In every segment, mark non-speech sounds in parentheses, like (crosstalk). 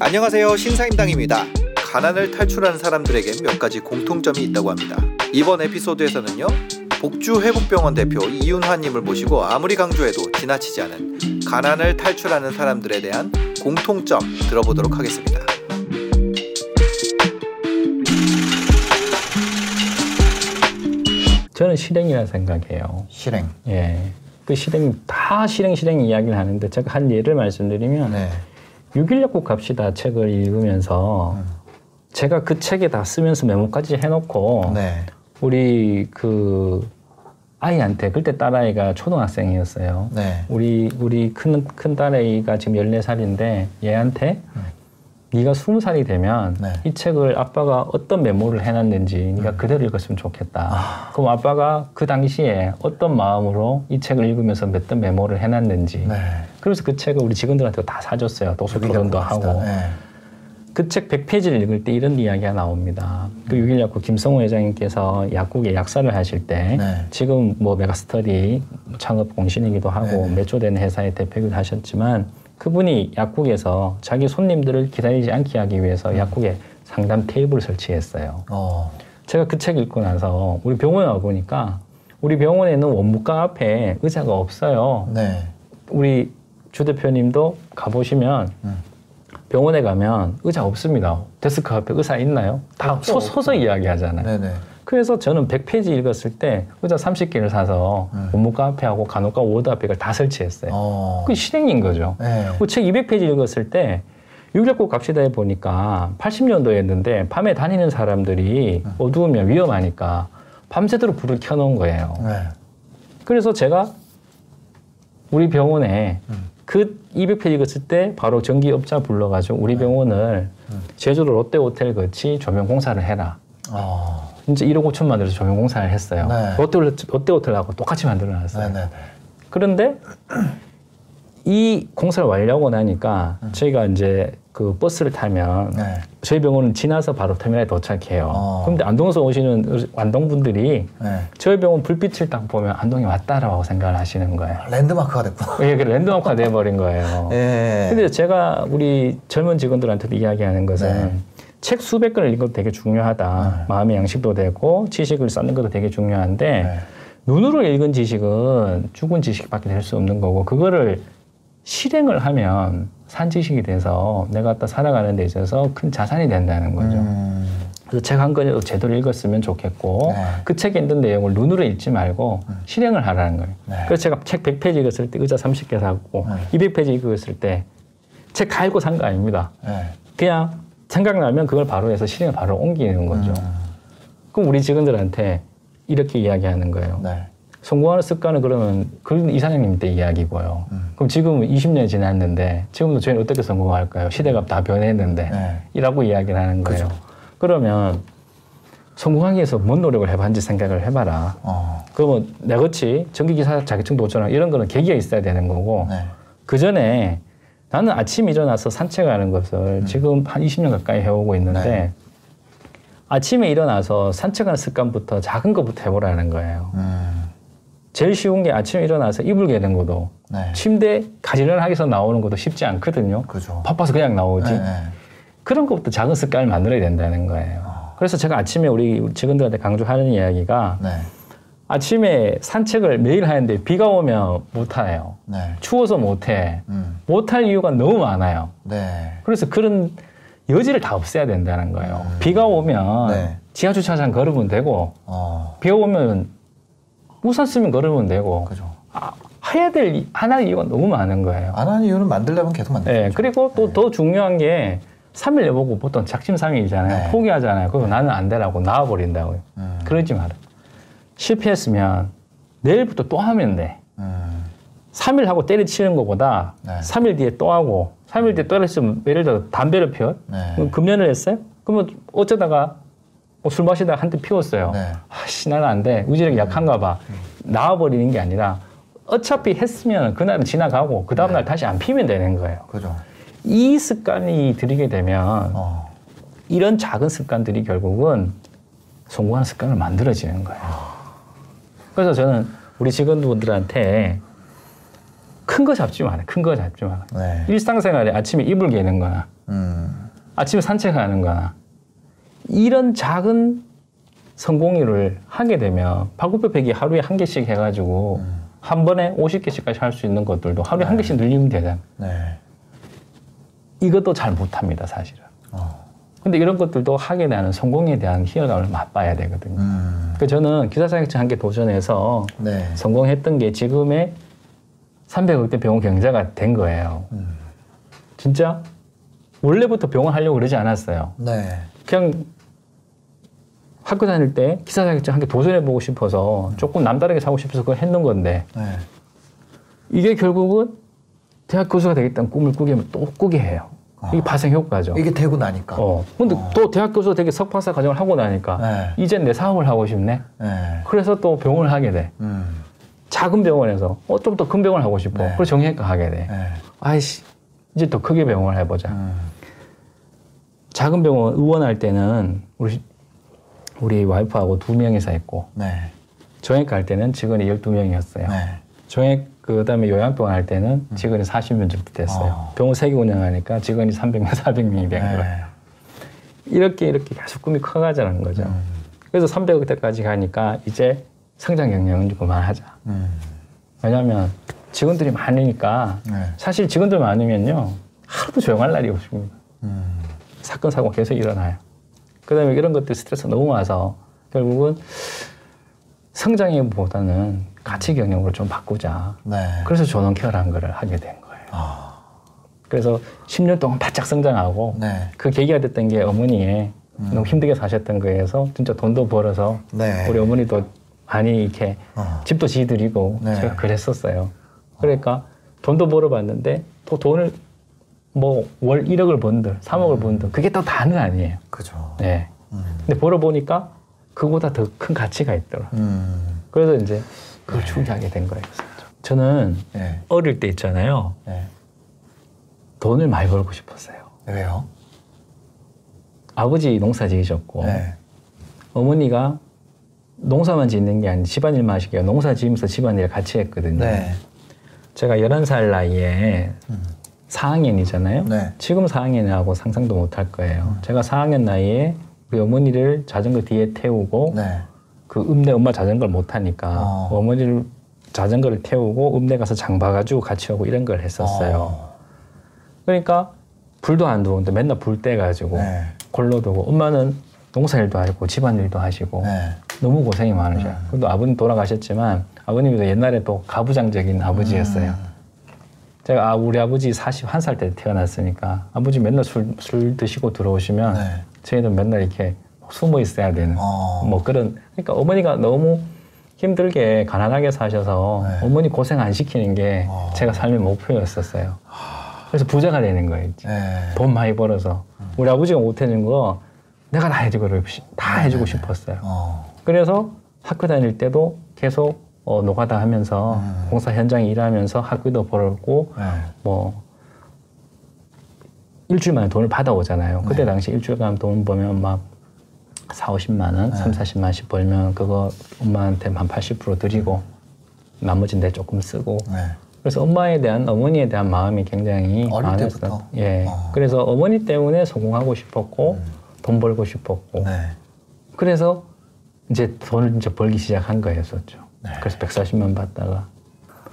안녕하세요 신사임당입니다. 가난을 탈출하는 사람들에게 몇 가지 공통점이 있다고 합니다. 이번 에피소드에서는요 복주회복병원 대표 이윤화님을 모시고 아무리 강조해도 지나치지 않은 가난을 탈출하는 사람들에 대한 공통점 들어보도록 하겠습니다. 저는 실행이라 생각해요. 실행. 예. 그 실행, 다 실행, 실행 이야기를 하는데 제가 한 예를 말씀드리면 네. 6.16 약국 갑시다 책을 읽으면서 음. 제가 그 책에 다 쓰면서 메모까지 해놓고 네. 우리 그 아이한테 그때 딸아이가 초등학생이었어요. 네. 우리 우리 큰, 큰 딸아이가 지금 14살인데 얘한테 네가 20살이 되면 네. 이 책을 아빠가 어떤 메모를 해놨는지 네가 그대로 읽었으면 좋겠다. 그럼 아빠가 그 당시에 어떤 마음으로 이 책을 읽으면서 몇떤 메모를 해놨는지. 네. 그래서 그 책을 우리 직원들한테 다 사줬어요. 도서 토론도 하고. 네. 그책 100페이지를 읽을 때 이런 이야기가 나옵니다. 그 6.1약국 김성호 회장님께서 약국에 약사를 하실 때 네. 지금 뭐 메가스터디 창업 공신이기도 하고 네. 몇조 되는 회사의 대표이기도 하셨지만 그분이 약국에서 자기 손님들을 기다리지 않게 하기 위해서 음. 약국에 상담 테이블을 설치했어요. 어. 제가 그 책 읽고 나서 우리 병원에 와 보니까 우리 병원에는 원무과 앞에 의자가 없어요. 네. 우리 주 대표님도 가보시면 음. 병원에 가면 의자 없습니다. 데스크 앞에 의자 있나요? 다 없죠, 서, 서 이야기 하잖아요. 네네. 그래서 저는 100페이지 읽었을 때 의자 30개를 사서 음. 원무과 앞에하고 간호과 ward 앞에 다 설치했어요. 어. 그게 실행인 거죠. 네. 그책 200페이지 읽었을 때6.19 갑시다에 보니까 80년도였는데 밤에 다니는 사람들이 음. 어두우면 위험하니까 밤새도록 불을 켜놓은 거예요. 네. 그래서 제가 우리 병원에 음. 그 200페이지 읽었을 때 바로 전기업자 불러가지고 네. 우리 병원을 음. 제주도 롯데호텔 같이 조명 공사를 해라. 어. 이제 1억 5천만 들여서 조명 공사를 했어요. 네. 롯데호텔, 롯데 호텔하고 똑같이 만들어놨어요. 네 네 네. 그런데 이 공사를 완료하고 나니까 저희가 이제 그 버스를 타면 음. 네. 저희 병원은 지나서 바로 터미널에 도착해요. 어. 그런데 안동에서 오시는 완동분들이 네. 저희 병원 불빛을 딱 보면 안동이 왔다라고 생각을 하시는 거예요. 랜드마크가 됐구나. 이게 랜드마크가 돼버린 거예요. (laughs) 예. 근데 제가 우리 젊은 직원들한테도 이야기하는 것은 네. 책 수백 권을 읽어도 되게 중요하다. 마음의 양식도 되고 지식을 쌓는 것도 되게 중요한데 네. 눈으로 읽은 지식은 죽은 지식밖에 될 수 없는 거고 그거를 실행을 하면 산 지식이 돼서 내가 갖다 살아가는 데 있어서 큰 자산이 된다는 거죠. 음. 그래서 책 한 권이라도 제대로 읽었으면 좋겠고 네. 그 책에 있는 내용을 눈으로 읽지 말고 실행을 하라는 거예요. 네. 그래서 제가 책 100페이지 읽었을 때 의자 30개 사고 네. 200페이지 읽었을 때책다 읽고 산 거 아닙니다. 네. 그냥 생각나면 그걸 바로 해서 실행을 바로 옮기는 거죠. 음. 그럼 우리 직원들한테 이렇게 이야기하는 거예요. 네. 성공하는 습관은 그러면 그 이사장님 때 이야기고요. 음. 그럼 지금 20년이 지났는데 지금도 저희는 어떻게 성공할까요? 시대가 다 변했는데 네. 이라고 이야기를 하는 거예요. 그러면 성공하기 위해서 뭔 노력을 해봤는지 생각을 해봐라. 어. 그러면 내같이 전기기사 자격증 도전하고 이런 거는 계기가 있어야 되는 거고 네. 그 전에 나는 아침 일어나서 산책하는 것을 음. 지금 한 20년 가까이 해오고 있는데 네. 아침에 일어나서 산책하는 습관부터 작은 것부터 해보라는 거예요. 음. 제일 쉬운 게 아침에 일어나서 이불 개는 것도 네. 침대 가지런하게 하기서 나오는 것도 쉽지 않거든요. 그죠. 바빠서 그냥 나오지. 네, 네. 그런 것부터 작은 습관을 만들어야 된다는 거예요. 그래서 제가 아침에 우리 직원들한테 강조하는 이야기가 네. 아침에 산책을 매일 하는데 비가 오면 못 해요. 네. 추워서 못 해. 음. 못할 이유가 너무 많아요. 네. 그래서 그런 여지를 다 없애야 된다는 거예요. 비가 오면 네. 지하 주차장 걸으면 되고 어. 비가 오면 우산 쓰면 걸으면 되고 그죠. 아, 해야 될 이- 하나의 이유가 너무 많은 거예요. 안 하는 이유는 만들려면 계속 만들죠. 네, 그리고 또더 중요한 게 3일 내보고 보통 작심삼일이잖아요. 네. 포기하잖아요. 그리고 나는 안 되라고 나와버린다고요. 음. 그러지 마라. 실패했으면 내일부터 또 하면 돼. 음. 3일 하고 때려치는 것보다 네. 3일 뒤에 또 하고 3일 뒤에 또 했으면 예를 들어 담배를 피워 네. 금연을 했어요? 그러면 어쩌다가 뭐술 마시다가 한 대 피웠어요. 네. 아씨 나는 안 돼. 의지력이 약한가 봐. 나와버리는 게 아니라 어차피 했으면 그날은 지나가고 그 다음날 다시 안 피면 되는 거예요. 그죠. 이 습관이 들이게 되면 어. 이런 작은 습관들이 결국은 성공하는 습관을 만들어지는 거예요. 그래서 저는 우리 직원분들한테 큰 거 잡지 마라. 큰 거 잡지 마라. 네. 일상생활에 아침에 이불 개는 거나 음. 아침에 산책하는 거나 이런 작은 성공률을 하게 되면 팔굽혀펴기 하루에 한 개씩 해가지고 한 번에 50개씩까지 할 수 있는 것들도 하루에 한 개씩 늘리면 되잖아. 네. 이것도 잘 못합니다, 사실은. 어. 근데 이런 것들도 하게 되는 성공에 대한 희열감을 맛봐야 되거든요. 음. 그 저는 기사 자격증 한 개 도전해서 네. 성공했던 게 지금의 300억대 병원 경자가 된 거예요. 음. 진짜 원래부터 병원 하려고 그러지 않았어요. 네. 그냥 학교 다닐 때 기사 자격증 한 개 도전해 보고 싶어서 조금 남다르게 사고 싶어서 그걸 했는 건데 네. 이게 결국은 대학 교수가 되겠다는 꿈을 꾸게 하면 또 꾸게 해요. 이게 발생 효과죠. 이게 되고 나니까. 어. 근데 또 대학 교수가 되게 석박사 과정을 하고 나니까 네. 이젠 내 사업을 하고 싶네. 네. 그래서 또 병원을 하게 돼. 음. 작은 병원에서 어, 좀 더 큰 병원을 하고 싶어. 네. 그래서 정형외과 하게 돼. 네. 아이씨, 이제 더 크게 병원을 해보자. 음. 작은 병원 의원할 때는 우리 우리 와이프하고 두 명이서 했고 네. 정형외과 할 때는 직원이 12명이었어요. 네. 정액 그다음에 요양병원 할 때는 직원이 40명 정도 됐어요. 어. 병원 세 개 운영하니까 직원이 300명, 400명이 된 거예요. 네. 이렇게 이렇게 계속 꿈이 커가자는 거죠. 음. 그래서 300억 대까지 가니까 이제 성장 경영은 좀 그만하자. 음. 왜냐하면 직원들이 많으니까 네. 사실 직원들 많으면요 하루도 조용할 날이 없습니다. 음. 사건 사고 가 계속 일어나요. 그다음에 이런 것들 스트레스 너무 와서 결국은 성장보다는 가치 경영으로 좀 바꾸자. 네. 그래서 존엄 케어라는 거를 하게 된 거예요. 아. 그래서 10년 동안 바짝 성장하고 네. 그 계기가 됐던 게 어머니의 너무 힘들게 사셨던 거에서 진짜 돈도 벌어서 네. 우리 어머니도 많이 이렇게 어. 집도 지드리고 네. 제가 그랬었어요. 그러니까 돈도 벌어봤는데 또 돈을 뭐 월 1억을 번들 3억을 번들 그게 또 다는 아니에요. 그죠. 네. 음. 근데 벌어보니까 그보다 더 큰 가치가 있더라. 음. 그래서 이제 그걸 추구하게 된 거예요. 저는 네. 어릴 때 있잖아요. 네. 돈을 많이 벌고 싶었어요. 왜요? 아버지 농사 지으셨고 네. 어머니가 농사만 짓는 게 아니라 집안일만 하시고 농사 지으면서 집안일 같이 했거든요. 네. 제가 11살 나이에 음. 4학년이잖아요. 네. 지금 4학년하고 상상도 못 할 거예요. 제가 4학년 나이에 우리 어머니를 자전거 뒤에 태우고 네. 그 읍내 엄마 자전거를 못 하니까 어. 어. 머니를 자전거를 태우고 읍내 가서 장 봐가지고 같이 오고 이런 걸 했었어요. 어. 그러니까 불도 안 들어오는데 맨날 불 떼가지고 네. 골로 두고 엄마는 농사일도 하시고 집안일도 하시고 네. 너무 고생이 많으셔요. 그래도 아버님 돌아가셨지만 아버님도 옛날에 또 가부장적인 아버지였어요. 음. 제가 아, 우리 아버지 41살 때 태어났으니까 아버지 맨날 술, 술 드시고 들어오시면 네. 저희는 맨날 이렇게 숨어 있어야 되는 어. 뭐 그런 그러니까 어머니가 너무 힘들게 가난하게 사셔서 네. 어머니 고생 안 시키는 게 어. 제가 삶의 목표였었어요. 그래서 부자가 되는 거예요. 네. 돈 많이 벌어서 우리 아버지가 못 해준 거 내가 다 해주고 다 해주고 싶었어요. 어. 그래서 학교 다닐 때도 계속 어, 노가다 하면서 음. 공사 현장에 일하면서 학비도 벌었고 네. 뭐 일주일 만에 돈을 받아오잖아요. 네. 그때 당시 일주일간 돈 벌면 막 4, 50만 원, 네. 3, 40만 원씩 벌면 그거 엄마한테 한 80% 드리고 나머지는 내 조금 쓰고 네. 그래서 엄마에 대한 어머니에 대한 마음이 굉장히 어릴 많았어요. 때부터? 예. 어. 그래서 어머니 때문에 성공하고 싶었고 돈 벌고 싶었고 네. 그래서 이제 돈을 이제 벌기 시작한 거였었죠. 네. 그래서 140만 받다가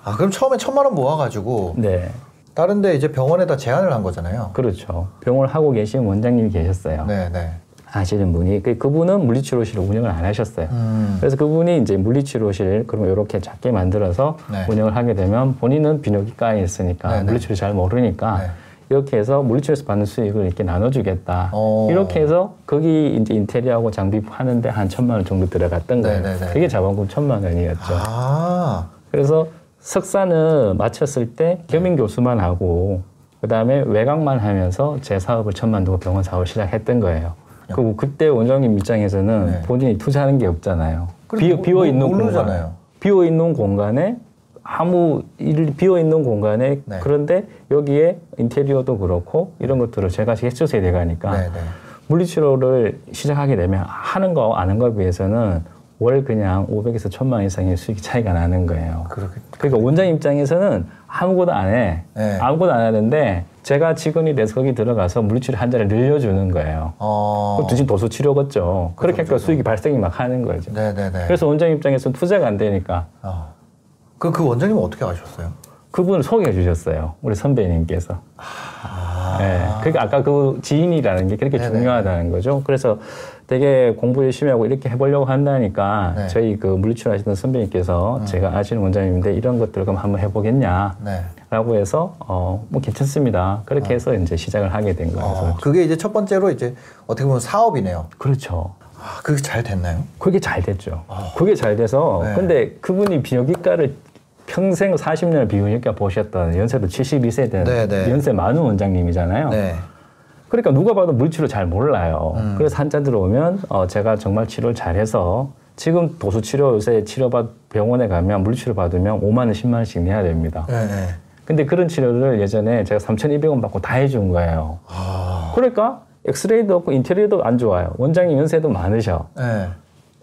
아 그럼 처음에 천만 원 모아가지고 네 다른데 이제 병원에다 제안을 한 거잖아요. 그렇죠. 병원을 하고 계신 원장님이 계셨어요. 네, 네. 아시는 분이 그 그분은 물리치료실을 운영을 안 하셨어요. 음. 그래서 그분이 이제 물리치료실 그러면 이렇게 작게 만들어서 네. 운영을 하게 되면 본인은 비뇨기과에 있으니까 네, 네. 물리치료 잘 모르니까 네. 이렇게 해서 물리치료에서 받는 수익을 이렇게 나눠주겠다. 어. 이렇게 해서 거기 이제 인테리어하고 장비 하는데 한 천만 원 정도 들어갔던 거예요. 네, 네, 네. 그게 자본금 천만 원이었죠. 아. 그래서 석사는 마쳤을 때 겸임 교수만 하고 그 다음에 외곽만 하면서 제 사업을 천만 두고 병원 사업을 시작했던 거예요. 그리고 그때 원장님 입장에서는 네. 본인이 투자하는 게 없잖아요. 그래도 비어, 모- 비어 있는 모- 공간. 비어 있는 공간에 아무 일 비어 있는 공간에 네. 그런데 여기에 인테리어도 그렇고 이런 것들을 제가 해줘야 돼가니까 네, 네. 물리치료를 시작하게 되면 하는 거 아는 거에 비해서는 월 그냥 500에서 1000만 이상의 수익 차이가 나는 거예요. 그렇게 그러니까 원장 입장에서는 아무것도 안 해. 네. 아무것도 안 하는데 제가 직원이 돼서 거기 들어가서 물리치료 환자를 늘려주는 거예요. 어. 그럼 대신 도수 치료겠죠. 그렇게 하니까 수익이 발생이 막 하는 거죠. 네, 네, 네. 그래서 원장 입장에서는 투자가 안 되니까 어. 그, 그 원장님은 어떻게 아셨어요? 그분을 소개해 주셨어요. 우리 선배님께서. 아. 네. 그러니까 아까 그 지인이라는 게 그렇게 네네. 중요하다는 거죠. 그래서 되게 공부 열심히 하고 이렇게 해보려고 한다니까 네. 음. 저희 그 물리치료 하시던 선배님께서 제가 아시는 원장님인데 이런 것들 그럼 한번 해보겠냐. 네. 라고 해서 어 뭐 괜찮습니다. 그렇게 해서 이제 시작을 하게 된 거예요. 어, 그게 이제 첫 번째로 이제 어떻게 보면 사업이네요. 그렇죠. 아, 그게 잘 됐나요? 그게 잘 됐죠. 그게 잘 돼서 네. 근데 그분이 비뇨기과를 평생 40년을 비뇨기과 보셨던 연세도 72세 된 네, 네. 연세 많은 원장님이잖아요. 네. 그러니까 누가 봐도 물치료 잘 몰라요. 음. 그래서 환자들 오면 어, 제가 정말 치료를 잘해서 지금 도수 치료 요새 치료받 병원에 가면 물치료 받으면 5만 원, 10만 원씩 내야 됩니다. 네, 네. 근데 그런 치료를 예전에 제가 3,200원 받고 다 해준 거예요. 아. 그러니까 엑스레이도 없고 인테리어도 안 좋아요. 원장님 연세도 많으셔. 네.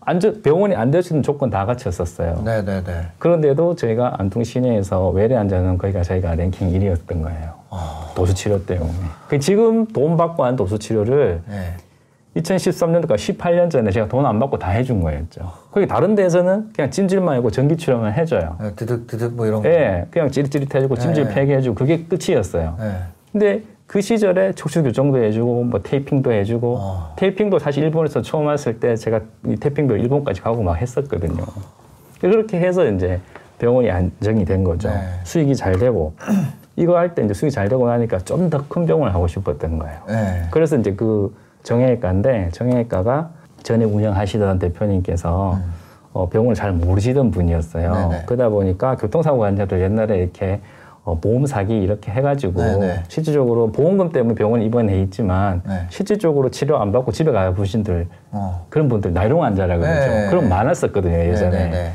안 저- 병원이 안 되시는 조건 다 갖췄었어요. 네, 네, 네. 그런데도 저희가 안동 시내에서 외래 환자는 거기가 저희가 랭킹 1위였던 거예요. 아. 도수 치료 때문에. 그 지금 돈 받고 한 도수 치료를 네. 2013년도가 18년 전에 제가 돈 안 받고 다 해준 거였죠. 거기 다른 데에서는 그냥 찜질만 하고 전기 치료만 해줘요. 네, 드득 드득 뭐 이런 거. 예, 그냥 찌릿찌릿해주고 찜질 네. 폐기해주고 그게 끝이었어요. 네. 근데 그 시절에 척추 교정도 해주고 뭐 테이핑도 해주고 어. 테이핑도 사실 일본에서 처음 왔을 때 제가 이 테이핑도 일본까지 가고 막 했었거든요. 그렇게 해서 이제 병원이 안정이 된 거죠. 네. 수익이 잘 되고 (clears throat) 이거 할 때 이제 수익이 잘 되고 나니까 좀 더 큰 병원을 하고 싶었던 거예요. 네. 그래서 이제 그 정형외과인데 정형외과가 전에 운영하시던 대표님께서 어, 병원을 잘 모르시던 분이었어요. 음. 네네. 그러다 보니까 교통사고 환자들 옛날에 이렇게 어, 보험 사기 이렇게 해가지고 네네. 실질적으로 보험금 때문에 병원 입원해 있지만 네. 실질적으로 치료 안 받고 집에 가야 분들 어. 그런 분들 나이롱 환자라 그러죠. 네. 그런 많았었거든요 예전에. 네, 네,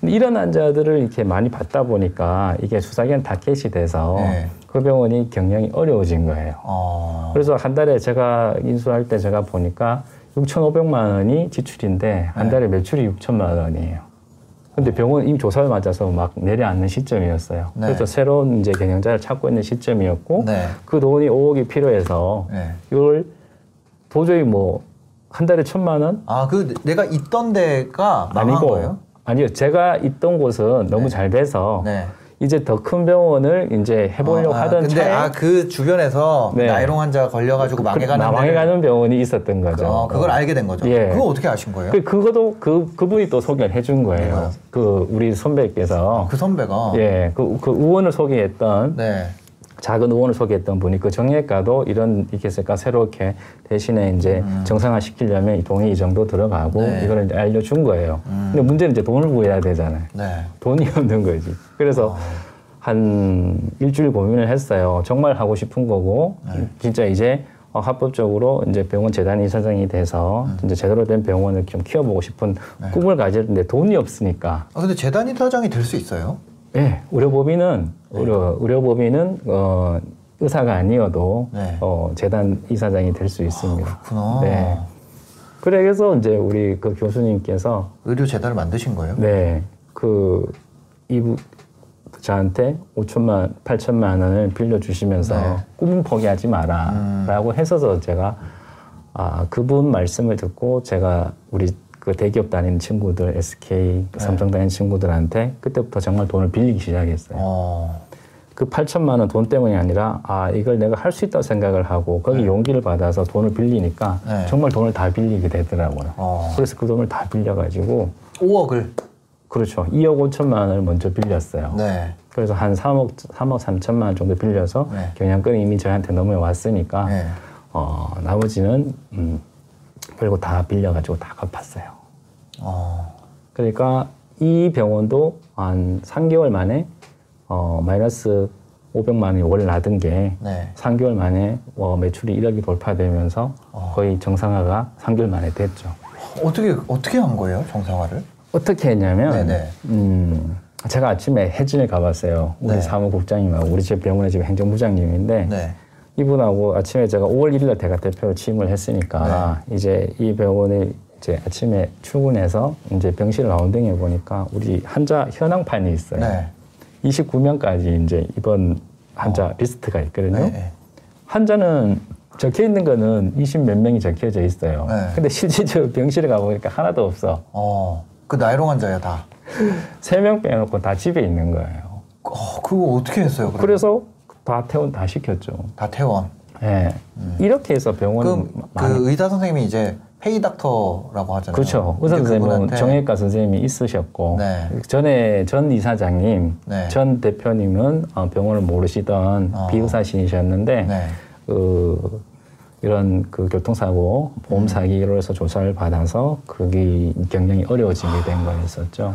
근데 이런 환자들을 이렇게 많이 받다 보니까 이게 수사기관 타켓이 돼서 네. 그 병원이 경영이 어려워진 거예요. 어. 그래서 한 달에 제가 인수할 때 제가 보니까 6,500만 원이 지출인데 한 네. 달에 매출이 6천만 원이에요. 근데 병원 이미 조사를 맞아서 막 내려앉는 시점이었어요. 네. 그래서 새로운 이제 경영자를 찾고 있는 시점이었고 네. 그 돈이 5억이 필요해서 네. 이걸 도저히 뭐 한 달에 천만 원 아, 그 내가 있던 데가 아니고 거예요? 아니요 제가 있던 곳은 너무 네. 잘 돼서 네. 이제 더 큰 병원을 이제 해보려고 어, 아, 하던 근데 차에 아, 그 주변에서 네. 나이롱 환자 걸려가지고 망해가는 나 망해가는 병원이 있었던 거죠. 어, 그걸 알게 된 거죠. 예. 그거 어떻게 아신 거예요? 그 그것도 그 그분이 또 소개를 해준 거예요. 누가요? 그 우리 선배께서 그 선배가 예, 그, 그 의원을 소개했던 네. 작은 의원을 소개했던 분이 그 정형외과도 이런 이렇게 새롭게 대신에 이제 정상화 시키려면 이 돈이 이 정도 들어가고 음. 네. 이걸 이제 알려준 거예요. 근데 문제는 이제 돈을 구해야 되잖아요. 네. 돈이 (laughs) 없는 거지. 그래서 한 일주일 고민을 했어요. 정말 하고 싶은 거고 진짜 이제 어, 합법적으로 이제 병원 재단 이사장이 돼서 이제 제대로 된 병원을 좀 키워보고 싶은 꿈을 가졌는데 돈이 없으니까 아, 근데 재단 이사장이 될 수 있어요? 예, 의료법인은 의료 의료법인은 어, 의사가 아니어도 네. 어, 재단 이사장이 될 수 있습니다. 그렇구나. 네. 그래서 이제 우리 그 교수님께서 의료 재단을 만드신 거예요? 네, 그 이부 저한테 5천만, 8천만 원을 빌려주시면서 네. 꿈은 포기하지 마라라고 했어서 제가 아 그분 말씀을 듣고 제가 우리 그 대기업 다니는 친구들, SK, 삼성 다니는 친구들한테 그때부터 정말 돈을 빌리기 시작했어요. 어. 그 8천만 원 돈 때문이 아니라 아 이걸 내가 할 수 있다고 생각을 하고 거기 용기를 받아서 돈을 빌리니까 네. 정말 돈을 다 빌리게 되더라고요. 어. 그래서 그 돈을 다 빌려가지고 5억을. 그렇죠. 2억 5천만 원을 먼저 빌렸어요. 네. 그래서 한 3억, 3억 3천만 원 정도 빌려서 네. 경영권이 이미 저한테 넘어왔으니까 네. 어, 나머지는 음, 그리고 다 빌려가지고 다 갚았어요. 어. 그러니까 이 병원도 한 3개월 만에 어, 마이너스 500만 원이 월 나던 게 네. 3개월 만에 어, 매출이 1억이 돌파되면서 어. 거의 정상화가 3개월 만에 됐죠. 어떻게 어떻게 한 거예요, 정상화를? 어떻게 했냐면 네네. 음, 제가 아침에 해진을 가봤어요. 우리 네. 사무국장님하고 우리 집 병원의 지금 행정부장님인데 네. 이분하고 아침에 제가 5월 1일날 대가 대표로 취임을 했으니까 네. 이제 이 병원에 이제 아침에 출근해서 이제 병실 라운딩해 보니까 우리 환자 현황판이 있어요. 네. 29명까지 이제 입원 환자 리스트가 있거든요. 네. 네. 환자는 적혀 있는 거는 20 몇 명이 적혀져 있어요. 네. 근데 실제적으로 병실에 가보니까 하나도 없어. 어, 그 나이롱 환자야 다. (laughs) 세 명 빼놓고 다 집에 있는 거예요. 어, 그거 어떻게 했어요? 그럼? 그래서 다 퇴원 다 시켰죠. 다 퇴원. 예. 이렇게 해서 병원은 음. 그, 그 의사 선생님이 이제 페이 닥터라고 하잖아요. 그렇죠. 의사 선생님은 그분한테- 정형외과 선생님이 있으셨고 네. 전에 전 이사장님, 네. 전 대표님은 어, 병원을 모르시던 어. 비의사신이셨는데 네. 그 이런 그 교통사고 보험 사기로 해서 조사를 받아서 거기 경영이 어려워지게 된 거였었죠.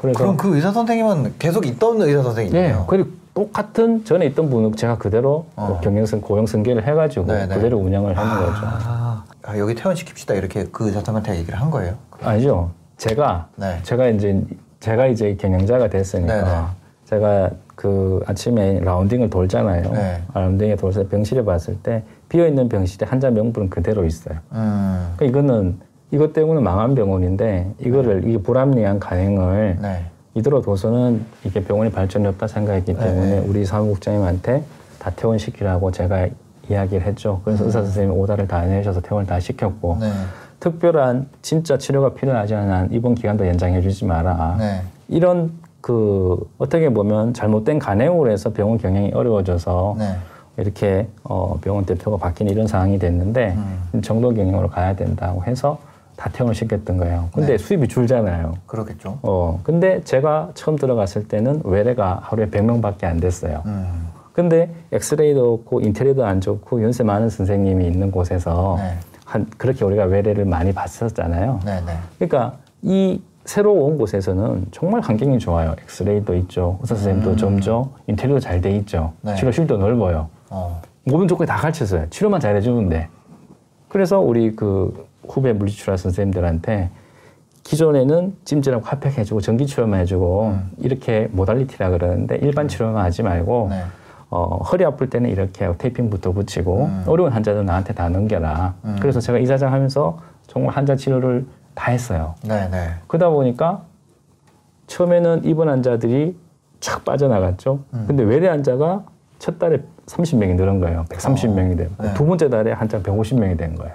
그래서 그럼 그 의사 선생님은 계속 있던 의사 예, 선생님이에요. 그리고 똑같은 전에 있던 분은 제가 그대로 어. 그 경영선 고용 승계를 해가지고 네, 네. 그대로 운영을 하는 거죠. 아, 아, 여기 퇴원시킵시다 이렇게 그 선생님한테 얘기를 한 거예요. 아니죠. 제가 네. 제가 이제 제가 이제 경영자가 됐으니까 네, 네. 제가 그 아침에 라운딩을 돌잖아요. 네. 라운딩에 돌서 병실에 봤을 때 비어 있는 병실에 환자 명부는 그대로 있어요. 음, 그러니까 이거는 이것 때문에 망한 병원인데 이거를 이 불합리한 가행을 네. 이대로 둬서는 이게 병원이 발전이 없다 생각했기 네, 때문에 네. 우리 사무국장님한테 다 퇴원시키라고 제가 이야기를 했죠. 그래서 의사 선생님이 오다를 다 내셔서 퇴원을 다 시켰고 네. 특별한 진짜 치료가 필요하지 않은 한 입원 기간도 연장해 주지 마라. 네. 이런 그 어떻게 보면 잘못된 간행으로 해서 병원 경영이 어려워져서 네. 이렇게 어 병원 대표가 바뀌는 이런 상황이 됐는데 음. 정도 경영으로 가야 된다고 해서 다 퇴원을 시켰던 거예요. 근데 네. 수입이 줄잖아요. 그렇겠죠. 어 근데 제가 처음 들어갔을 때는 외래가 하루에 100명밖에 안 됐어요. 음, 근데 엑스레이도 없고 인테리어도 안 좋고 연세 많은 선생님이 있는 곳에서 네. 한 그렇게 우리가 외래를 많이 봤었잖아요. 네, 네. 그러니까 이 새로 온 곳에서는 정말 환경이 좋아요. 엑스레이도 있죠. 의사 선생님도 점죠. 인테리어도 잘 돼 있죠. 네. 치료실도 넓어요. 어, 모든 조건이 다 가르쳤어요. 치료만 잘 해주는데. 그래서 우리 그 후배 물리치료사 선생님들한테 기존에는 찜질하고 핫팩 해주고 전기 치료만 해주고 이렇게 모달리티라 그러는데 일반 치료만 하지 말고 네. 어, 허리 아플 때는 이렇게 하고 테이핑부터 붙이고 어려운 환자들 나한테 다 넘겨라. 그래서 제가 이사장 하면서 정말 환자 치료를 다 했어요. 네, 네. 그러다 보니까 처음에는 입원 환자들이 촥 빠져나갔죠. 근데 외래 환자가 첫 달에 30명이 늘은 거예요. 130명이 되고 네. 두 번째 달에 환자 150명이 된 거예요.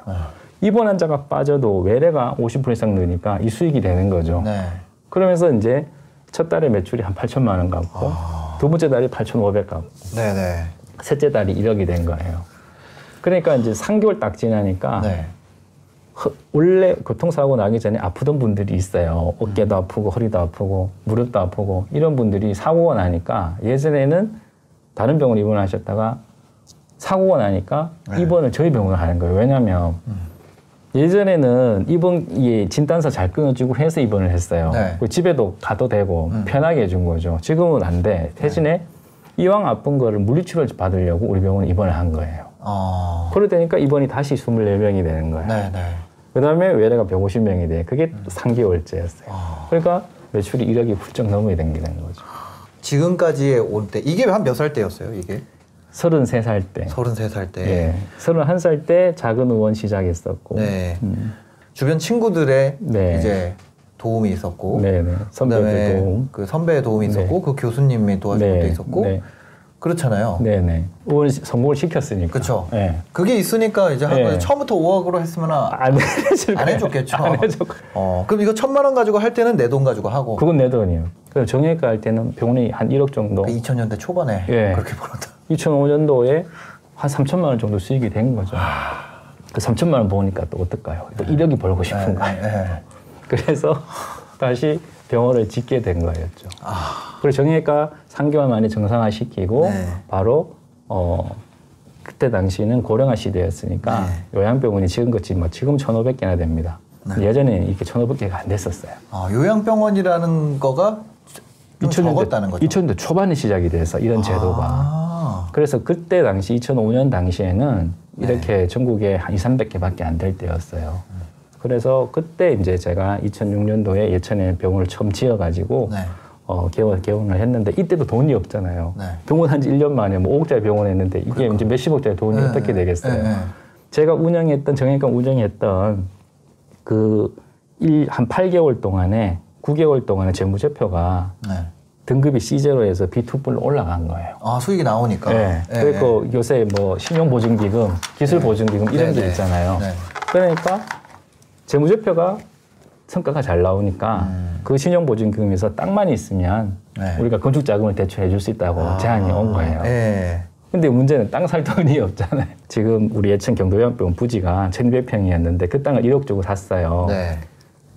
입원 환자가 빠져도 외래가 50% 이상 느니까 이 수익이 되는 거죠. 네. 그러면서 이제 첫 달에 매출이 한 8천만 원 갖고 두 번째 달에 8,500 갖고 네, 네. 셋째 달이 1억이 된 거예요. 그러니까 이제 3개월 딱 지나니까 네. 허- 원래 교통사고 나기 전에 아프던 분들이 있어요. 어깨도 아프고 허리도 아프고 무릎도 아프고 이런 분들이 사고가 나니까 예전에는 다른 병원 입원하셨다가 사고가 나니까 네. 입원을 저희 병원을 하는 거예요. 왜냐하면 예전에는 입원 예, 진단서 잘 끊어주고 해서 입원을 했어요. 네. 집에도 가도 되고 편하게 해준 거죠. 지금은 안 돼. 대신에 이왕 아픈 거를 물리치료를 받으려고 우리 병원에 입원을 한 거예요. 어, 그러다니까 입원이 다시 24명이 되는 거예요. 네, 네. 그 다음에 외래가 150명이 돼. 그게 음. 3개월째였어요. 아. 그러니까 매출이 1억이 훌쩍 넘어야 된게 된 거죠. 지금까지의 올 때, 이게 한 몇 살 때였어요, 이게? 33살 때. 33살 때. 예. 31살 때 작은 의원 시작했었고. 네. 주변 친구들의 네. 이제 도움이 있었고. 네 네. 선배들 그다음에 도움. 그 선배의 도움이 있었고, 그 교수님이 도와준 네. 것도 있었고. 네. 그렇잖아요. 네네. 의원 시- 성공을 시켰으니까. 그쵸. 예. 그게 있으니까 이제 한 네. 처음부터 5억으로 했으면 안 해줄 안. 해줬겠죠. 안 거예요. 어, 그럼 이거 천만 원 가지고 할 때는 내 돈 가지고 하고. 그건 내 돈이에요. 그래서 정형외과 할 때는 병원이 한 1억 정도. 그 2000년대 초반에 예. 그렇게 벌었다. 2005년도에 한 3천만 원 정도 수익이 된 거죠. 그 3천만 원 버니까 또 어떨까요? 또 1억이 벌고 싶은 거예요. 네, 네. (laughs) 그래서 다시 병원을 짓게 된 거였죠. 아, 그리고 정형외과 3개월 만에 정상화 시키고 네. 바로 어 그때 당시는 고령화 시대였으니까 네. 요양병원이 지금같이 뭐 지금 1,500개나 됩니다. 예전에는 이렇게 1,500개가 안 됐었어요. 아, 요양병원이라는 거가 좀 2000년대, 적었다는 거죠. 2000년대 초반에 시작이 돼서 이런 제도가. 아, 그래서 그때 당시 2005년 당시에는 네. 이렇게 전국에 한 2, 300개밖에 안 될 때였어요. 그래서 그때 이제 제가 2006년도에 예천에 병원을 처음 지어가지고 네. 어, 개원, 개원을 했는데 이때도 돈이 없잖아요. 네. 병원 한 지 1년 만에 뭐 5억짜리 병원 했는데 이게 이제 몇십억짜리 돈이 네, 어떻게 네, 되겠어요. 네, 네. 제가 운영했던 정형외과 운영했던 그한 8개월 동안에 9개월 동안에 재무제표가 네. 등급이 C0에서 B2불로 올라간 거예요. 아 수익이 나오니까. 네. 네, 그리고 요새 뭐 신용보증기금, 기술보증기금 이런 네, 게 네. 있잖아요. 네. 그러니까 재무제표가 성과가 잘 나오니까 음. 그 신용보증기금에서 땅만 있으면 네. 우리가 건축자금을 대출해 줄 수 있다고 아, 제안이 온 거예요. 네. 근데 문제는 땅 살 돈이 (laughs) 없잖아요. 지금 우리 예천 경도요양병원 부지가 1200평이었는데 그 땅을 1억 주고 샀어요. 네.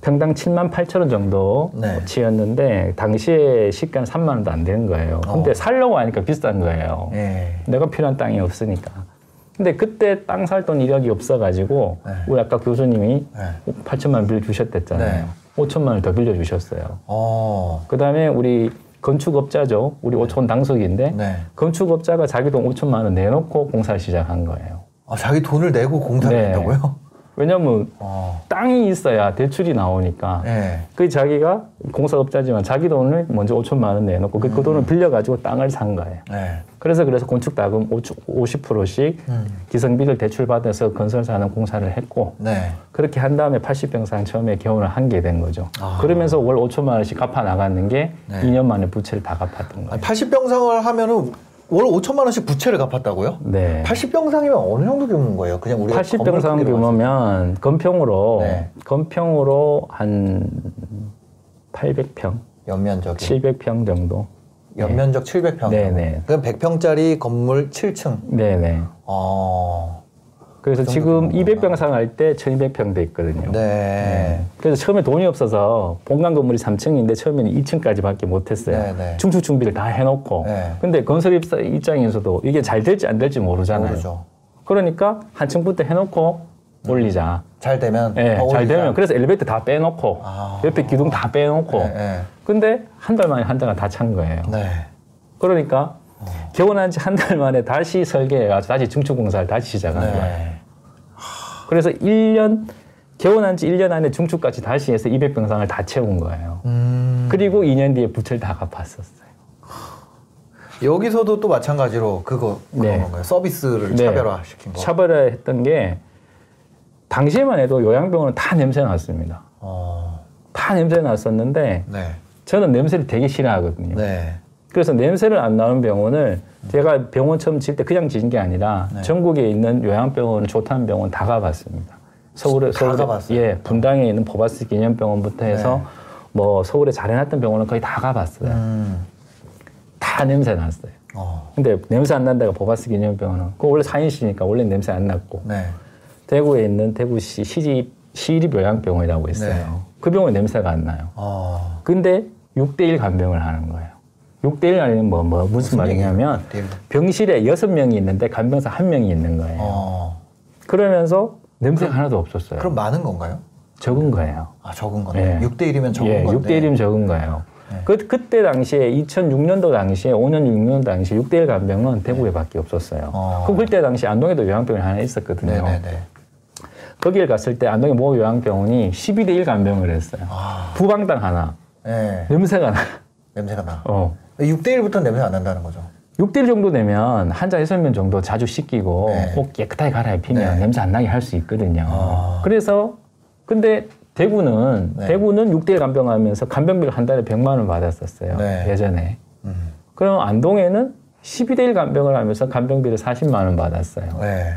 평당 7만 8천 원 정도 네. 치였는데 당시에 시가는 3만 원도 안 되는 거예요. 근데 어. 살려고 하니까 비싼 거예요. 네. 내가 필요한 땅이 없으니까. 근데 그때 땅 살 돈 이력이 없어가지고 네. 우리 아까 교수님이 네. 8천만 원 빌려 주셨댔잖아요. 네. 5천만 원을 더 빌려 주셨어요. 어. 그 다음에 우리 건축업자죠. 우리 오촌 당석인데 네. 건축업자가 자기 돈 5천만 원 내놓고 공사를 시작한 거예요. 아, 자기 돈을 내고 공사를 네. 했다고요? 왜냐면 어. 땅이 있어야 대출이 나오니까 네. 그 자기가 공사업자지만 자기 돈을 먼저 5천만 원 내놓고 그, 그 돈을 빌려가지고 땅을 산 거예요. 네. 그래서 그래서 건축자금 50%씩 음. 기성비를 대출받아서 건설사는 공사를 했고 네. 그렇게 한 다음에 80병상 처음에 개원을 한 게 된 거죠. 아. 그러면서 월 5천만 원씩 갚아 나갔는 게 네. 2년 만에 부채를 다 갚았던 거예요. 아니, 80병상을 하면은 월 5천만 원씩 부채를 갚았다고요? 네. 80병상이면 어느 정도 규모인 거예요? 그냥 우리가 80병상 건물 크기로 규모면 건평으로 네. 건평으로 한 800평, 봤을 때 연면적이 700평 정도. 연면적 700평. 네네. 그럼 100평짜리 건물 7층. 네네. 어. 그래서 그 지금 규모구나. 200병상 할 때 1200평 돼 있거든요. 네. 그래서 처음에 돈이 없어서 본관 건물이 3층인데 처음에는 2층까지밖에 못 했어요. 네, 네. 중축 준비를 다 해놓고. 네. 근데 건설 입사 입장에서도 이게 잘 될지 안 될지 모르잖아요. 모르죠. 그러니까 한 층부터 해놓고 올리자. 잘 되면 네, 더 잘. 되면 그래서 엘리베이터 다 빼놓고 아. 옆에 기둥 다 빼놓고. 네, 네. 근데 한 달 만에 한자가 다 찬 거예요. 네. 그러니까 개원한 지 한 달 만에 다시 설계해가지고 다시 중축 공사를 다시 시작한 거예요. 네. 그래서 1년 개원한 지 1년 안에 중축까지 다시 해서 200병상을 다 채운 거예요. 음. 그리고 2년 뒤에 부채를 다 갚았었어요. 여기서도 또 마찬가지로 그거 그런 네. 건가요? 서비스를 네. 차별화 시킨 거. 차별화했던 게 당시에만 해도 요양병원은 다 냄새 났습니다. 어. 다 냄새 났었는데 네. 저는 냄새를 되게 싫어하거든요. 네. 그래서 냄새를 안 나는 병원을 제가 병원 처음 질 때 그냥 지은 게 아니라 네. 전국에 있는 요양병원 좋다는 병원 다 가봤습니다. 서울에 가봤어요? 예 분당에 있는 보바스 기념병원부터 해서 네. 뭐 서울에 잘 해놨던 병원은 거의 다 가봤어요. 음. 다 냄새 났어요. 어. 근데 냄새 안 난다가 보바스 기념병원은 그 원래 사인시니까 원래 냄새 안 났고 네. 대구에 있는 대구시 시립 시립 요양병원이라고 있어요. 네. 그 병원 냄새가 안 나요. 어. 근데 6대1 간병을 하는 거예요. 6대1 아니면 뭐, 뭐 무슨 말이냐면? 병실에 6명이 있는데 간병사 1명이 있는 거예요. 어. 그러면서 냄새가 하나도 없었어요. 그럼 많은 건가요? 적은 거예요. 아, 적은 거네. 예. 6대 1이면 적은 예, 건데. 6대1이면 적은 거예요. 네. 그, 그때 당시에 2006년도 당시에 5년 6년 당시에 6대1 간병은 대구에밖에 없었어요. 어. 그때 당시 안동에도 요양병원이 하나 있었거든요. 네, 네, 네. 거기를 갔을 때 안동의 모 요양병원이 12대1 간병을 했어요. 아. 부방당 하나. 네. 냄새가 나. 냄새가 나. 어. 6대 1부터 냄새 안 난다는 거죠. 6대1 정도 되면 환자 해설면 정도 자주 씻기고 네. 꼭 깨끗하게 갈아입히면 네. 냄새 안 나게 할 수 있거든요. 아. 그래서 근데 대구는 네. 대구는 6대1 간병하면서 간병비를 한 달에 100만 원 받았었어요. 네. 예전에. 음. 그럼 안동에는 12대1 간병을 하면서 간병비를 40만 원 받았어요. 네.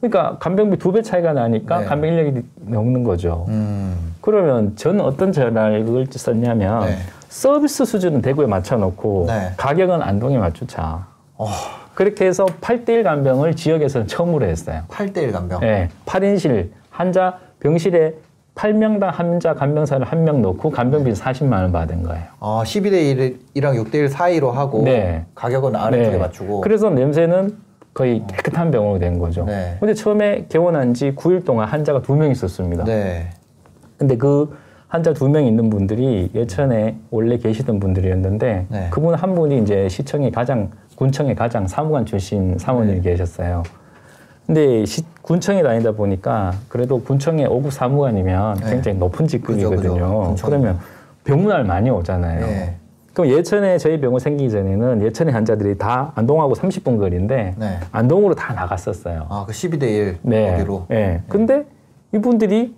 그러니까 간병비 두 배 차이가 나니까 네. 간병 인력이 넘는 거죠. 음. 그러면 저는 어떤 전략을 썼냐면 네. 서비스 수준은 대구에 맞춰놓고 네. 가격은 안동에 맞추자. 어. 그렇게 해서 8대1 간병을 지역에서는 처음으로 했어요. 8대 1 간병. 네, 8인실 환자 병실에 8명당 환자 간병사를 한 명 넣고 간병비 40만 원 받은 거예요. 아, 12대 1이랑 6대 1 사이로 하고 네. 가격은 아래쪽에 네. 맞추고. 그래서 냄새는 거의 깨끗한 병원이 된 거죠. 네. 근데 처음에 개원한 지 9일 동안 환자가 두 명 있었습니다. 네. 근데 그 환자 두 명 있는 분들이 예천에 원래 계시던 분들이었는데 네. 그분 한 분이 이제 시청의 가장 군청의 가장 사무관 출신 사모님이 네. 계셨어요. 근데 시- 군청에 다니다 보니까 그래도 군청의 5급 사무관이면 네. 굉장히 높은 직급이거든요. 그죠. 그러면 병문안 많이 오잖아요. 네. 그럼 예천에 저희 병원 생기기 전에는 예천의 환자들이 다 안동하고 30분 거리인데 네. 안동으로 다 나갔었어요. 아, 그 12대 1 네. 거기로. 네. 근데 이분들이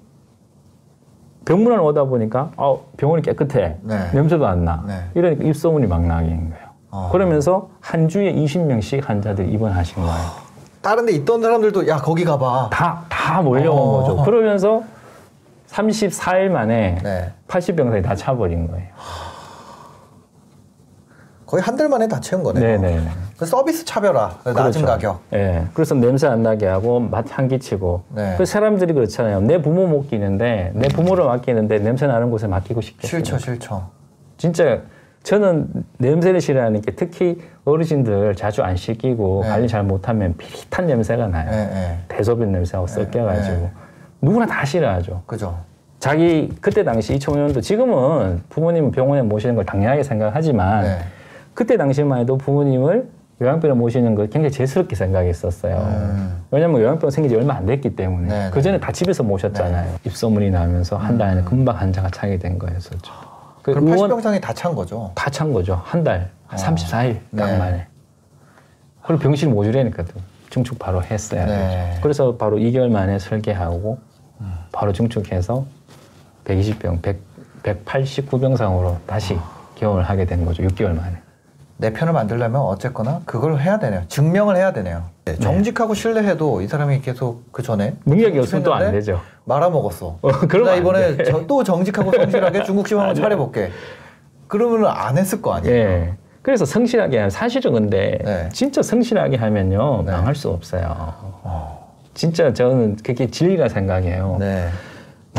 병문안 오다 보니까 아, 병원이 깨끗해. 네. 냄새도 안 나. 네. 이러니까 입소문이 막 나게 된 거예요. 어. 그러면서 한 주에 20명씩 환자들이 입원하신 거예요. 다른 데 있던 사람들도 야, 거기 가 봐. 다, 다 몰려온 어. 거죠. 그러면서 34일 만에 네. 80병상이 다 차버린 거예요. 거의 한 달 만에 다 채운 거네요. 네네. 그 서비스 차별화, 그 낮은 그렇죠. 가격. 예. 그래서 냄새 안 나게 하고 맛 향기 치고. 네. 그 사람들이 그렇잖아요. 내 부모 맡기는데 내 부모를 맡기는데 냄새 나는 곳에 맡기고 싶겠어요. 싫죠, 싫죠. 진짜 저는 냄새를 싫어하는 게 특히 어르신들 자주 안 씻기고 네. 관리 잘 못하면 비릿한 냄새가 나요. 예, 예. 대소변 냄새하고 섞여가지고 네. 누구나 다 싫어하죠. 그죠. 자기 그때 당시 2005년도 지금은 부모님 병원에 모시는 걸 당연하게 생각하지만 네. 그때 당시만 해도 부모님을 요양병원에 모시는 걸 굉장히 재스럽게 생각했었어요. 음. 왜냐면 요양병원 생긴 지 얼마 안 됐기 때문에 네, 그 전에 다 집에서 모셨잖아요. 입소문이 나면서 한달 안에 금방 환자가 차게 된 거였었죠. 그 그럼 의원 80병상이 다 찬 거죠. 다 찬 거죠. 한 달, 한 34일 딱 네. 만에. 그리고 병실 모주라니까 중축 바로 했어야 네. 그래서 바로 2개월 만에 설계하고 바로 중축해서 120병, 100, 189병상으로 다시 개원을 하게 된 거죠. 6개월 만에. 내 편을 만들려면 어쨌거나 그걸 해야 되네요. 증명을 해야 되네요. 네, 정직하고 신뢰해도 이 사람이 계속 그 전에 능력이 없으면 또 안 되죠. 말아먹었어. 어, 그러면 나안 이번에 돼. 저- 또 정직하고 성실하게 중국집 한번 차려볼게. 그러면 안 했을 거 아니에요. 예. 그래서 성실하게 하면 사실은 근데 네. 진짜 성실하게 하면요 네. 망할 수 없어요. 진짜 저는 그게 진리라 생각해요.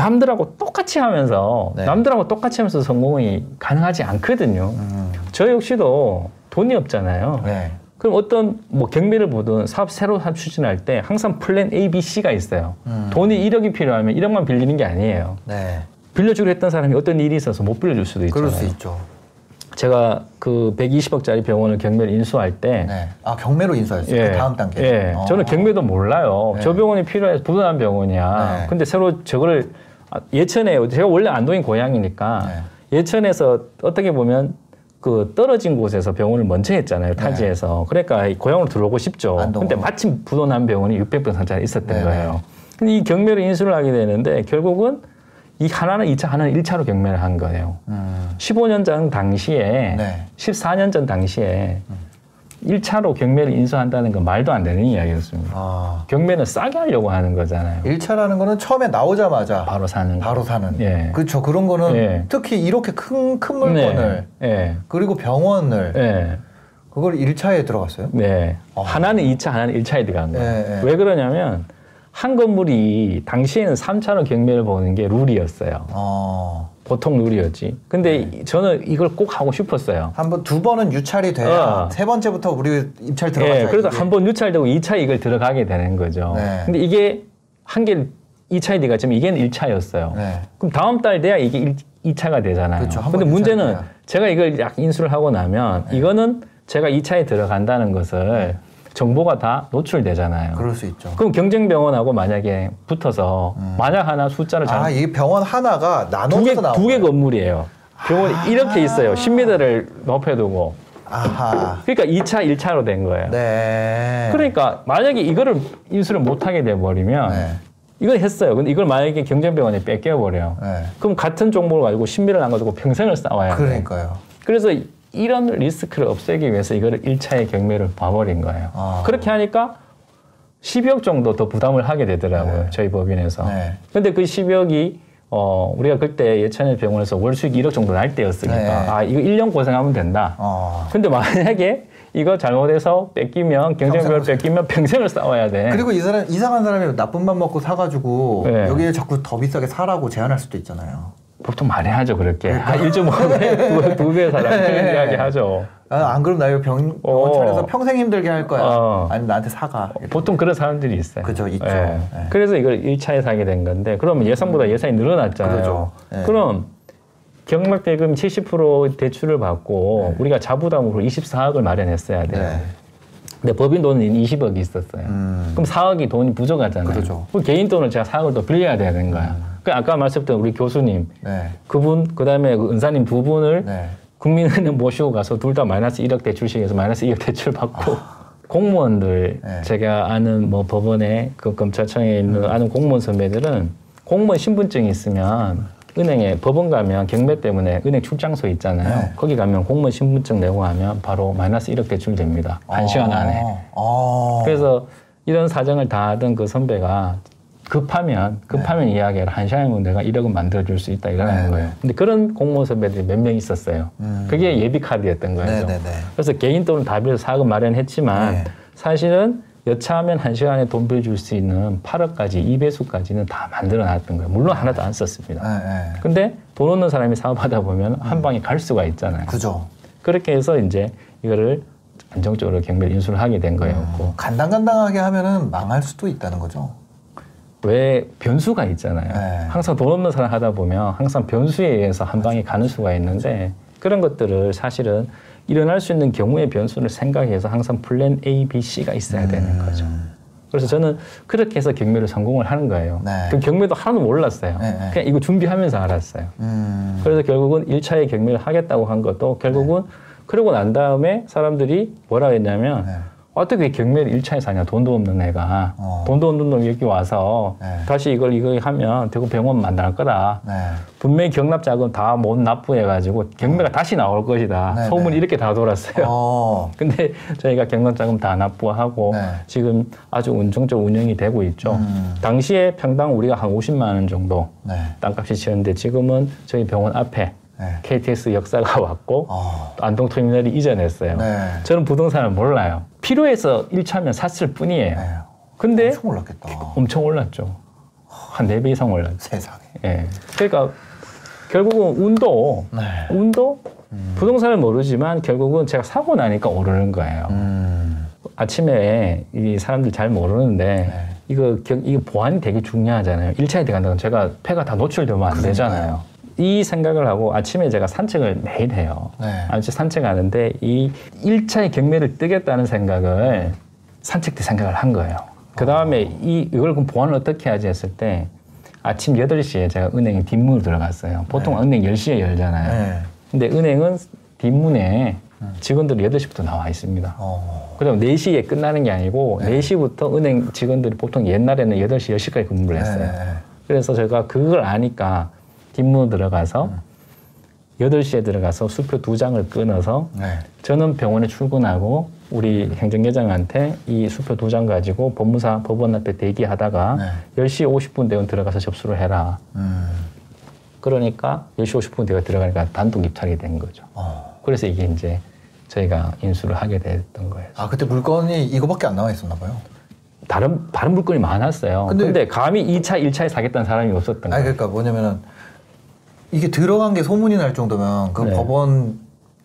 네. 남들하고 똑같이 하면서 네. 남들하고 똑같이 하면서 성공이 가능하지 않거든요. 음. 저 역시도 돈이 없잖아요. 네. 그럼 어떤 뭐 경매를 보든 사업 새로 사업 추진할 때 항상 플랜 A, B, C가 있어요. 음. 돈이 1억이 필요하면 1억만 빌리는 게 아니에요. 네. 빌려주기로 했던 사람이 어떤 일이 있어서 못 빌려줄 수도 있잖아요. 그럴 수 있죠. 제가 그 120억짜리 병원을 경매를 인수할 때 네. 아 경매로 인수했어요. 그 다음 단계. 예. 어. 저는 경매도 몰라요. 네. 저 병원이 필요해서 부도난 병원이야. 네. 근데 새로 저거를 아, 예천에 제가 원래 안동인 고향이니까 네. 예천에서 어떻게 보면 그 떨어진 곳에서 병원을 먼저 했잖아요. 타지에서. 그러니까 이 고향으로 들어오고 싶죠. 네. 근데 마침 부도난 병원이 600병 상자에 있었던 네, 거예요. 근데 이 경매를 인수를 하게 되는데 결국은 이 하나는 2차, 하나는 1차로 경매를 한 거예요. 음. 15년 전 당시에 네. 14년 전 당시에 1차로 경매를 인수한다는 건 말도 안 되는 이야기였습니다. 아. 경매는 싸게 하려고 하는 거잖아요. 1차라는 거는 처음에 나오자마자 바로 사는 거. 바로 사는. 예. 그렇죠. 그런 거는 예. 특히 이렇게 큰, 큰 물건을 네. 예. 그리고 병원을 예. 그걸 1차에 들어갔어요. 네. 어. 하나는 2차, 하나는 1차에 들어간 거예요. 예, 예. 왜 그러냐면 한 건물이 당시에는 3차로 경매를 보는 게 룰이었어요. 어. 보통 룰이었지. 근데 네. 저는 이걸 꼭 하고 싶었어요. 한 번 두 번은 유찰이 돼야 어. 세 번째부터 우리 입찰 들어가자. 예, 그래서. 한 번 유찰되고 2차 이걸 들어가게 되는 거죠. 네. 근데 이게 한 개 2차에 들어갔지만 이게 1차였어요. 네. 그럼 다음 달 돼야 이게 1, 2차가 되잖아요. 그렇죠. 한번 근데 문제는 돼야. 네. 제가 이걸 약 인수를 하고 나면 이거는 제가 2차에 들어간다는 것을 정보가 다 노출되잖아요. 그럴 수 있죠. 그럼 경쟁 병원하고 만약에 붙어서 만약 하나 숫자를 잘 아, 이 병원 하나가 나눠서 나온 두개 거예요. 건물이에요. 병원이 이렇게 있어요. 10m를 높여두고. 아하. 그러니까 2차, 1차로 된 거예요. 네. 그러니까 만약에 이거를 인수를 못 하게 돼 버리면 네. 이걸 했어요. 근데 이걸 만약에 경쟁병원에 뺏겨버려. 네. 그럼 같은 정보를 가지고 신비를 안 가지고 평생을 싸워야 돼. 그러니까요. 그래서 이런 리스크를 없애기 위해서 이거를 1차의 경매를 봐버린 거예요. 아. 그렇게 하니까 10억 정도 더 부담을 하게 되더라고요. 네. 저희 법인에서. 네. 근데 그 10억이 어, 우리가 그때 예천일 병원에서 월 수익 1억 정도 날 때였으니까 네. 아, 이거 1년 고생하면 된다. 어. 근데 만약에 이거 잘못해서 뺏기면 평생 뺏기면 평생을 싸워야 돼. 그리고 이 사람 이상한 사람이 나쁜 맘 먹고 사가지고 네. 여기에 자꾸 더 비싸게 사라고 제안할 수도 있잖아요. 보통 많이 하죠 그렇게 한 1.5배, 두, 두 배의 사람 그런 네. 이야기 하죠. 아, 안 그럼 나 이거 병, 어. 병원 차려서 평생 힘들게 할 거야. 어. 아니 나한테 사가. 보통 그런 사람들이 있어요. 그죠, 있죠. 예. 네. 그래서 이걸 1차에 사게 된 건데, 그러면 예상보다 예산이 늘어났잖아요. 그러죠. 네. 그럼 경락 대금 70% 대출을 받고 우리가 자부담으로 24억을 마련했어야 돼요. 네. 근데 법인 돈은 20억이 있었어요. 음. 그럼 4억이 돈이 부족하잖아요. 그럼 개인 돈을 제가 4억을 더 빌려야 되는 거야. 그 아까 말씀드린 우리 교수님, 네. 그분, 그 다음에 은사님 두 분을 네. 국민은행 모시고 가서 둘 다 마이너스 1억 대출식에서 마이너스 2억 대출 받고 공무원들 네. 제가 아는 뭐 법원에 그 검찰청에 있는 아는 공무원 선배들은 공무원 신분증이 있으면 은행에 법원 가면 경매 때문에 은행 출장소 있잖아요. 네. 거기 가면 공무원 신분증 내고 하면 바로 마이너스 1억 대출 됩니다. 한 시간 안에. 아. 그래서 이런 사정을 다 하던 그 선배가 급하면 급하면 이야기를 한 시간이면 내가 1억은 만들어줄 수 있다 이러는 네. 거예요. 근데 그런 공무원 선배들이 몇 명 있었어요. 음. 그게 예비 카드였던 거예요. 네네네. 그래서 개인 돈을 다 빌려서 사업을 마련했지만 네. 사실은 여차하면 한 시간에 돈 빌려줄 수 있는 8억까지 2배수까지는 다 만들어 놨던 거예요. 물론 하나도 안 썼습니다. 네, 네. 근데 돈 없는 사람이 사업하다 보면 한 방에 갈 수가 있잖아요. 그죠. 그렇게 해서 이제 이거를 안정적으로 경매를 인수를 하게 된 거였고 음, 간당간당하게 하면은 망할 수도 있다는 거죠. 왜 변수가 있잖아요. 네. 항상 돈 없는 사람 하다 보면 항상 변수에 의해서 한 방에 가는 수가 있는데 그런 것들을 사실은 일어날 수 있는 경우의 변수를 생각해서 항상 플랜 A, B, C가 있어야 되는 거죠. 그래서 저는 그렇게 해서 경매를 성공을 하는 거예요. 네. 그 경매도 하나도 몰랐어요. 네, 네. 그냥 이거 준비하면서 알았어요. 음. 그래서 결국은 1차에 경매를 하겠다고 한 것도 결국은 그러고 난 다음에 사람들이 뭐라 했냐면 네. 어떻게 경매를 1차에서 하냐 돈도 없는 애가 어. 돈도 없는 놈이 여기 와서 네. 다시 이걸 이거 하면 대구 병원 만날 거다 네. 분명히 경납 자금 다 못 납부해가지고 경매가 다시 나올 것이다 네, 소문이 네. 이렇게 다 돌았어요 어. (laughs) 근데 저희가 경납 자금 다 납부하고 네. 지금 아주 운정적 운영이 되고 있죠 음. 당시에 평당 우리가 한 50만 원 정도 네. 땅값이 지었는데 지금은 저희 병원 앞에 네. KTX 역사가 (laughs) 왔고 어. 또 안동터미널이 이전했어요. 네. 저는 부동산을 몰라요. 필요해서 1차면 샀을 뿐이에요. 네. 근데 엄청 올랐겠다. 엄청 올랐죠. 한 4배 이상 올랐죠. 세상에. 예. 그러니까 결국은 운도, 네. 운도 부동산을 모르지만 결국은 제가 사고 나니까 오르는 거예요. 음. 아침에 이 사람들 잘 모르는데 네. 이거 경, 이거 보안이 되게 중요하잖아요. 1차에 들어간다면 제가 폐가 다 노출되면 안 되잖아요. 이 생각을 하고 아침에 제가 산책을 매일 해요. 네. 아침에 산책하는데 이 1차의 경매를 뜨겠다는 생각을 산책 때 생각을 한 거예요. 그 다음에 이, 이걸 그럼 보안을 어떻게 하지 했을 때 아침 8시에 제가 은행에 뒷문으로 들어갔어요. 보통 은행 10시에 열잖아요. 네. 근데 은행은 뒷문에 직원들이 8시부터 나와 있습니다. 어. 그다음 4시에 끝나는 게 아니고 4시부터 은행 직원들이 보통 옛날에는 8시, 10시까지 근무를 했어요. 네. 그래서 제가 그걸 아니까 뒷문으로 들어가서 8시에 들어가서 수표 두 장을 끊어서 네. 저는 병원에 출근하고 우리 행정계장한테 이 수표 두 장 가지고 법무사 법원 앞에 대기하다가 네. 10시 50분 되면 들어가서 접수를 해라. 음. 그러니까 10시 50분 내가 들어가니까 단독 입찰이 된 거죠. 어. 그래서 이게 이제 저희가 인수를 하게 됐던 거예요. 아 그때 물건이 이거밖에 안 나와 있었나 봐요. 다른 다른 물건이 많았어요. 근데- 근데, 감히 2차, 1차에 사겠다는 사람이 없었던 거예요. 그러니까 뭐냐면은 이게 들어간 게 소문이 날 정도면 그 네. 법원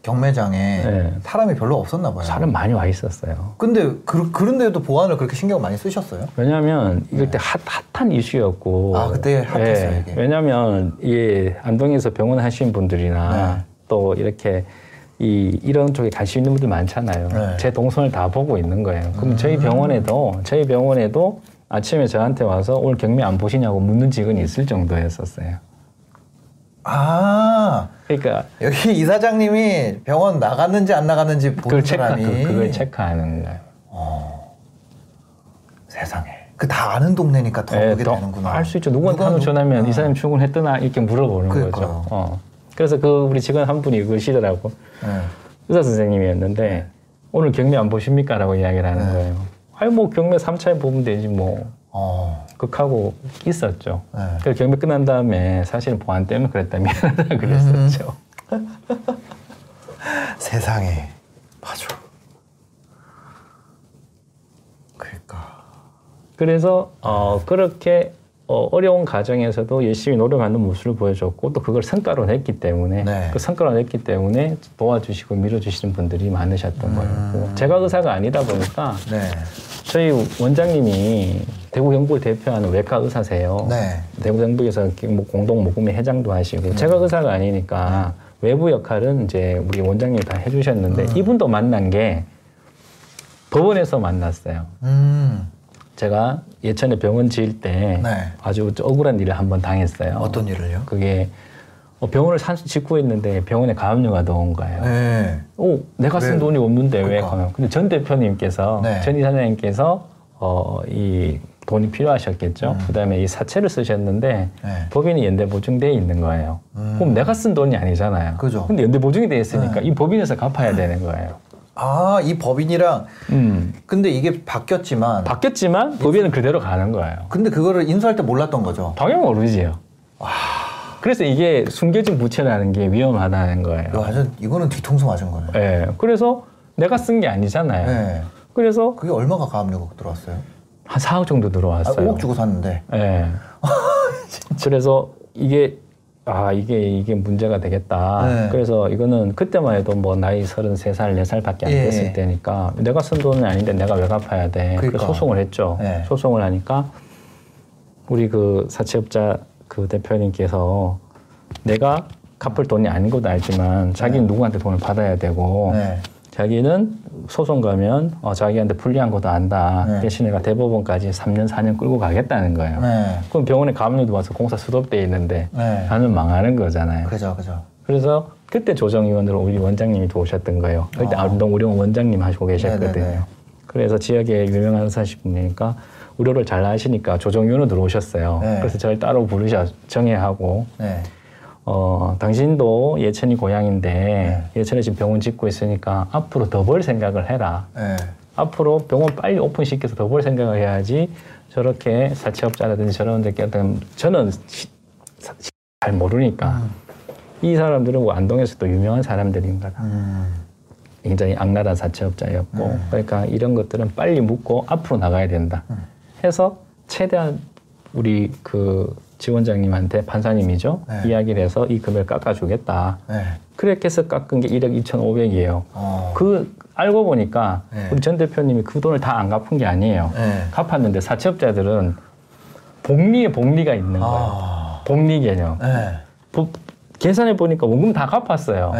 경매장에 네. 사람이 별로 없었나 봐요. 사람 많이 와 있었어요. 근데 그, 그런데도 보안을 그렇게 신경 많이 쓰셨어요? 왜냐하면 이럴 때 핫, 핫한 이슈였고. 네. 아, 그때 핫했어요, 예, 이게. 왜냐하면 이게 안동에서 병원 하시는 분들이나 네. 또 이렇게 이 이런 쪽에 관심 있는 분들 많잖아요. 네. 음. 제 동선을 다 보고 있는 거예요. 그럼 저희 병원에도 저희 병원에도 아침에 저한테 와서 오늘 경매 안 보시냐고 묻는 직원이 있을 정도였었어요. 아 그러니까 여기 이사장님이 병원 나갔는지 안 나갔는지 보는 그걸 체크 사람이 그, 그걸 체크하는 거예요. 세상에 그 다 아는 동네니까 더 그렇게 되는구나. 알 수 있죠. 누구한테 누가 한번 누- 전화하면 아. 이 사람이 출근했더나 이렇게 물어보는 그러니까요. 거죠. 어. 그래서 그 우리 직원 한 분이 그러시더라고. 네. 의사 선생님이었는데 오늘 경매 안 보십니까? 라고 이야기를 하는 네. 거예요. 아니 뭐 경매 3차에 보면 되지 뭐. 어. 극하고 있었죠. 네. 그래서 경매 끝난 다음에 사실은 보안 때문에 그랬다 미안하다 그랬었죠. (laughs) 세상에 맞아. 그러니까 그래서 어, 그렇게 어, 어려운 과정에서도 열심히 노력하는 모습을 보여줬고 또 그걸 성과로 냈기 때문에 네. 그 성과로 냈기 때문에 도와주시고 밀어주시는 분들이 많으셨던 거였고 제가 의사가 아니다 보니까 네. 저희 원장님이 대구 경북을 대표하는 외과 의사세요. 네. 대구 경북에서 뭐 공동 모금회 회장도 하시고 제가 의사가 아니니까 외부 역할은 이제 우리 원장님이 다 해주셨는데 이분도 만난 게 법원에서 만났어요. 음. 제가 예전에 병원 지을 때 네. 아주 억울한 일을 한번 당했어요. 어떤 일을요? 그게 어, 병원을 산 짓고 있는데 병원에 감염료가 들어온 거예요. 네. 오, 내가 쓴 왜? 돈이 없는데 왜 그러니까. 감염? 근데 전 대표님께서 네. 전 이사장님께서 어, 이 돈이 필요하셨겠죠. 그다음에 이 사채를 쓰셨는데 네. 법인이 연대 보증돼 있는 거예요. 음. 그럼 내가 쓴 돈이 아니잖아요. 그죠. 근데 연대 보증이 돼 있으니까 네. 이 법인에서 갚아야 되는 거예요. 아, 이 법인이랑 음. 근데 이게 바뀌었지만 바뀌었지만 법인은 그대로 가는 거예요. 근데 그거를 인수할 때 몰랐던 거죠. 당연히 모르지요. 그래서 이게 숨겨진 부채라는 게 위험하다는 거예요. 이거 완전 이거는 뒤통수 맞은 거네. 예. 그래서 내가 쓴 게 아니잖아요. 네. 그래서 그게 얼마가 가압류가 들어왔어요? 한 4억 정도 아, 들어왔어요. 5억 주고 샀는데. 예. (laughs) 그래서 이게 아 이게 이게 문제가 되겠다. 네. 그래서 이거는 그때만 해도 뭐 나이 33살, 4살밖에 안 예. 됐을 때니까 내가 쓴 돈은 아닌데 내가 왜 갚아야 돼? 그래서 그러니까. 소송을 했죠. 네. 소송을 하니까 우리 그 사채업자 그 대표님께서 내가 갚을 돈이 아닌 것도 알지만 자기는 누구한테 돈을 받아야 되고 네. 자기는 소송 가면 어, 자기한테 불리한 것도 안다. 네. 대신에 가 대법원까지 3년, 4년 끌고 가겠다는 거예요. 네. 그럼 병원에 감염도 와서 공사 수도돼 있는데 네. 나는 망하는 거잖아요. 그죠, 그죠. 그래서 그때 조정위원으로 우리 원장님이 들어오셨던 거예요. 그때 아. 아름동 원장님 하시고 계셨거든요. 네네네. 그래서 지역에 유명한 의사시니까 의료를 잘 아시니까 조정위원으로 들어오셨어요. 네. 그래서 저를 따로 부르셔 정해하고 네. 어, 당신도 예천이 고향인데 네. 예천에 지금 병원 짓고 있으니까 앞으로 더 벌 생각을 해라. 네. 앞으로 병원 빨리 오픈시켜서 더 벌 생각을 해야지 저렇게 사채업자라든지 저런 데께 어떤 저는 시- 사- 시- 잘 모르니까 이 사람들은 뭐 안동에서도 유명한 사람들인가 다 음. 굉장히 악랄한 사채업자였고 그러니까 이런 것들은 빨리 묻고 앞으로 나가야 된다 해서 최대한 우리 그 지원장님한테 판사님이죠 네. 이야기를 해서 이 금액을 깎아주겠다 네. 그렇게 해서 깎은 게 1억 2,500이에요 어. 그 알고 보니까 네. 우리 전 대표님이 그 돈을 다 안 갚은 게 아니에요. 네. 갚았는데 사채업자들은 복리에 복리가 있는 거예요. 아. 복리 개념. 네. 보- 계산해 보니까 원금 다 갚았어요.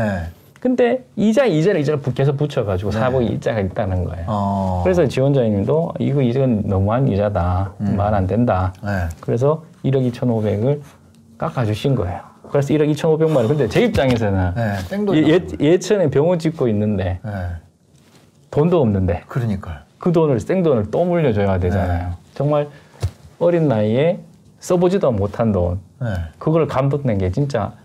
네. 근데 이자 이자를 이자를 부- 계속 붙여가지고 네. 사고 이자가 있다는 거예요. 어. 그래서 지원자님도 이거 이건 너무한 이자다. 음. 말 안 된다. 네. 그래서 1억 2,500을 깎아주신 거예요. 그래서 1억 2,500만 원. 근데 제 입장에서는 네. 땡돈. 예, 예천에 병원 짓고 있는데 네. 돈도 없는데 그러니까요. 그 돈을 생돈을 또 물려줘야 되잖아요. 네. 정말 어린 나이에 써보지도 못한 돈 네. 그걸 감독낸 게 진짜 이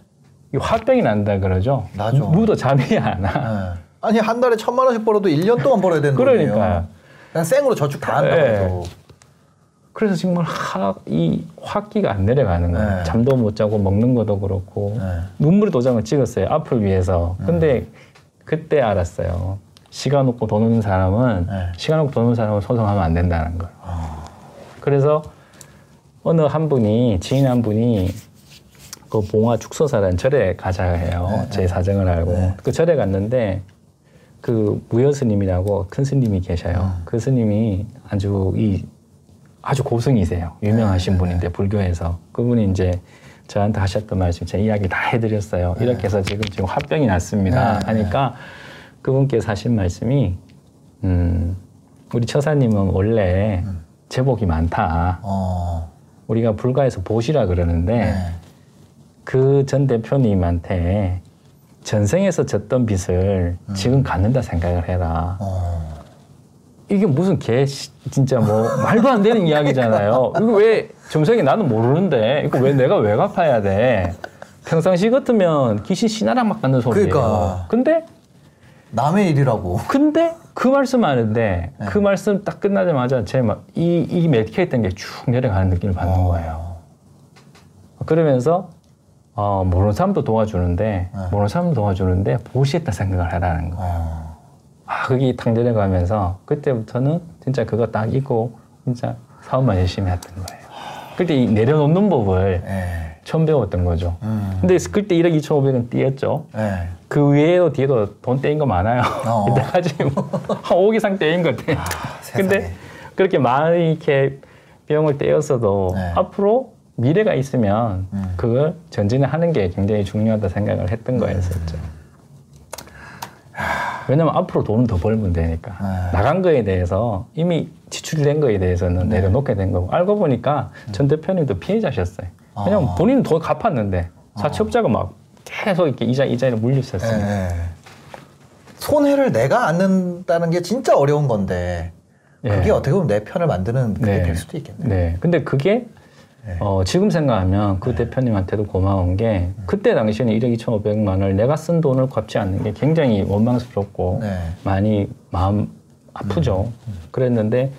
화병이 난다 그러죠. 나죠. 누도 잠이 안 와. 네. 아니 한 달에 천만 원씩 벌어도 1년 동안 벌어야 되는 돈이에요. 그러니까요. 그냥 생으로 저축 다 한다고 네. 해도. 그래서 정말 하, 이 화기가 안 내려가는 거예요. 네. 잠도 못 자고 먹는 것도 그렇고 네. 눈물의 도장을 찍었어요. 앞을 위해서. 근데 그때 알았어요. 시간 없고 돈 없는 사람은 네. 시간 없고 돈 없는 사람은 소송하면 안 된다는 거예요. 그래서 어느 한 분이 지인 한 분이 그 봉화 축소사라는 절에 가자 해요. 네, 제 사정을 알고 네. 그 절에 갔는데 그 무여 스님이라고 큰 스님이 계셔요. 음. 그 스님이 아주 이 아주 고승이세요. 유명하신 네, 분인데 불교에서 그분이 이제 저한테 하셨던 말씀 제 이야기 다 해드렸어요. 이렇게 해서 지금 지금 화병이 났습니다. 네, 하니까 그분께서 하신 말씀이 음, 우리 처사님은 원래 음. 제복이 많다. 어. 우리가 불가에서 보시라 그러는데 네. 그 전 대표님한테 전생에서 졌던 빚을 음. 지금 갚는다 생각을 해라. 어. 이게 무슨 개 씨- 진짜 뭐 말도 안 되는 (laughs) 이야기잖아요. 이거 왜 전생에 나는 모르는데 이거 왜 내가 왜 갚아야 돼? 평상시 같으면 귀신 신하랑 막 갖는 소리예요. 그러니까. 근데 남의 일이라고. 근데 그 말씀 하는데 네. 그 말씀 딱 끝나자마자 제막이이 medic했던 게 쭉 내려가는 느낌을 받는 어. 거예요. 그러면서 어, 모르는 사람도 도와주는데 네. 모르는 사람도 도와주는데 보시했다 생각을 하라는 거. 어. 아 그게 탁 내려가면서 그때부터는 진짜 그거 딱 잊고 진짜 사업만 열심히 했던 거예요. 그때 이 내려놓는 법을 네. 처음 배웠던 거죠. 음. 근데 그때 1억 2,500은 띄었죠. 네. 그 위에도 뒤에도 돈 떼인 거 많아요. 어. 이때까지 뭐한 5억 이상 떼인 것 같아요. 세상에. 근데 그렇게 많이 이렇게 비용을 떼었어도 네. 앞으로 미래가 있으면 음. 그걸 전진을 하는 게 굉장히 중요하다 생각을 했던 거였었죠. 왜냐면 앞으로 돈을 더 벌면 되니까. 네. 나간 거에 대해서 이미 지출된 거에 대해서는 네. 내려놓게 된 거고 알고 보니까 전 대표님도 피해자셨어요. 왜냐면 아. 본인은 돈 갚았는데 사채업자가 막 계속 이렇게 이자 이자를 물렸었어요. 예. 손해를 내가 안는다는 게 진짜 어려운 건데 그게 예. 어떻게 보면 내 편을 만드는 그게 네. 될 수도 있겠네. 네. 근데 그게 네. 어, 지금 생각하면 그 대표님한테도 고마운 게 그때 당시에는 1억 2,500만 원을 내가 쓴 돈을 갚지 않는 게 굉장히 원망스럽고 네. 많이 마음 아프죠. 그랬는데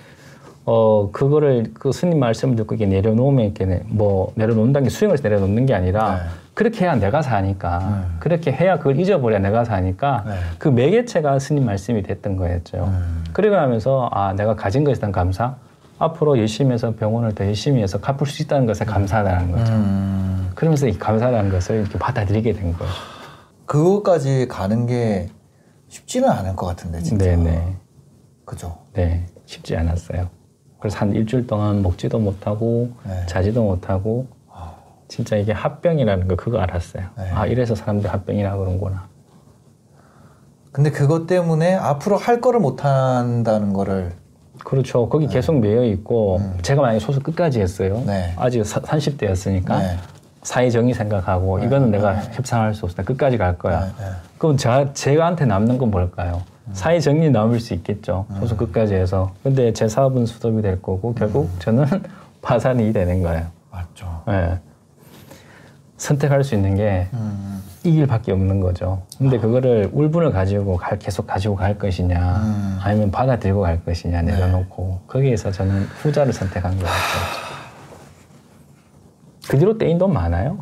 어 그거를 그 스님 말씀을 듣고 이게 내려놓으면 이렇게 내- 뭐 내려놓는다는 게 수행을 내려놓는 게 아니라 네. 그렇게 해야 내가 사니까 음. 그렇게 해야 그걸 잊어버려 내가 사니까 네. 그 매개체가 스님 말씀이 됐던 거였죠. 음. 그러고 나면서 아 내가 가진 것에 대한 감사 앞으로 열심히 해서 병원을 더 열심히 해서 갚을 수 있다는 것에 감사하다는 거죠. 음, 그러면서 이 감사라는 것을 이렇게 받아들이게 된 거죠. 그거까지 가는 게 쉽지는 않을 것 같은데 진짜. 네네. 그죠. 네, 쉽지 않았어요. 그래서 한 일주일 동안 먹지도 못하고 네. 자지도 못하고 진짜 이게 합병이라는 거 그거 알았어요. 네. 아 이래서 사람들 합병이라 그런구나. 근데 그것 때문에 앞으로 할 거를 못 한다는 거를 그렇죠. 거기 계속 매여 있고 제가 만약에 소설 끝까지 했어요. 음. 네. 아직 30대였으니까 네. 사회정의 생각하고 이거는 내가 협상할 수 없다. 끝까지 갈 거야. 네, 네. 그럼 제, 제가한테 남는 건 뭘까요? 사회정의 남을 수 있겠죠. 음. 소설 끝까지 해서. 근데 제 사업은 수dob이 될 거고 결국 음. 저는 (laughs) 파산이 되는 거예요. 맞죠. 예. 선택할 수 있는 게 이 음, 길밖에 없는 거죠. 근데 그거를 울분을 가지고 갈- 계속 가지고 갈 것이냐, 음. 아니면 받아들고 갈 것이냐 내려놓고 거기에서 저는 후자를 선택한 것 같아요. 그 뒤로 떼인 돈 많아요.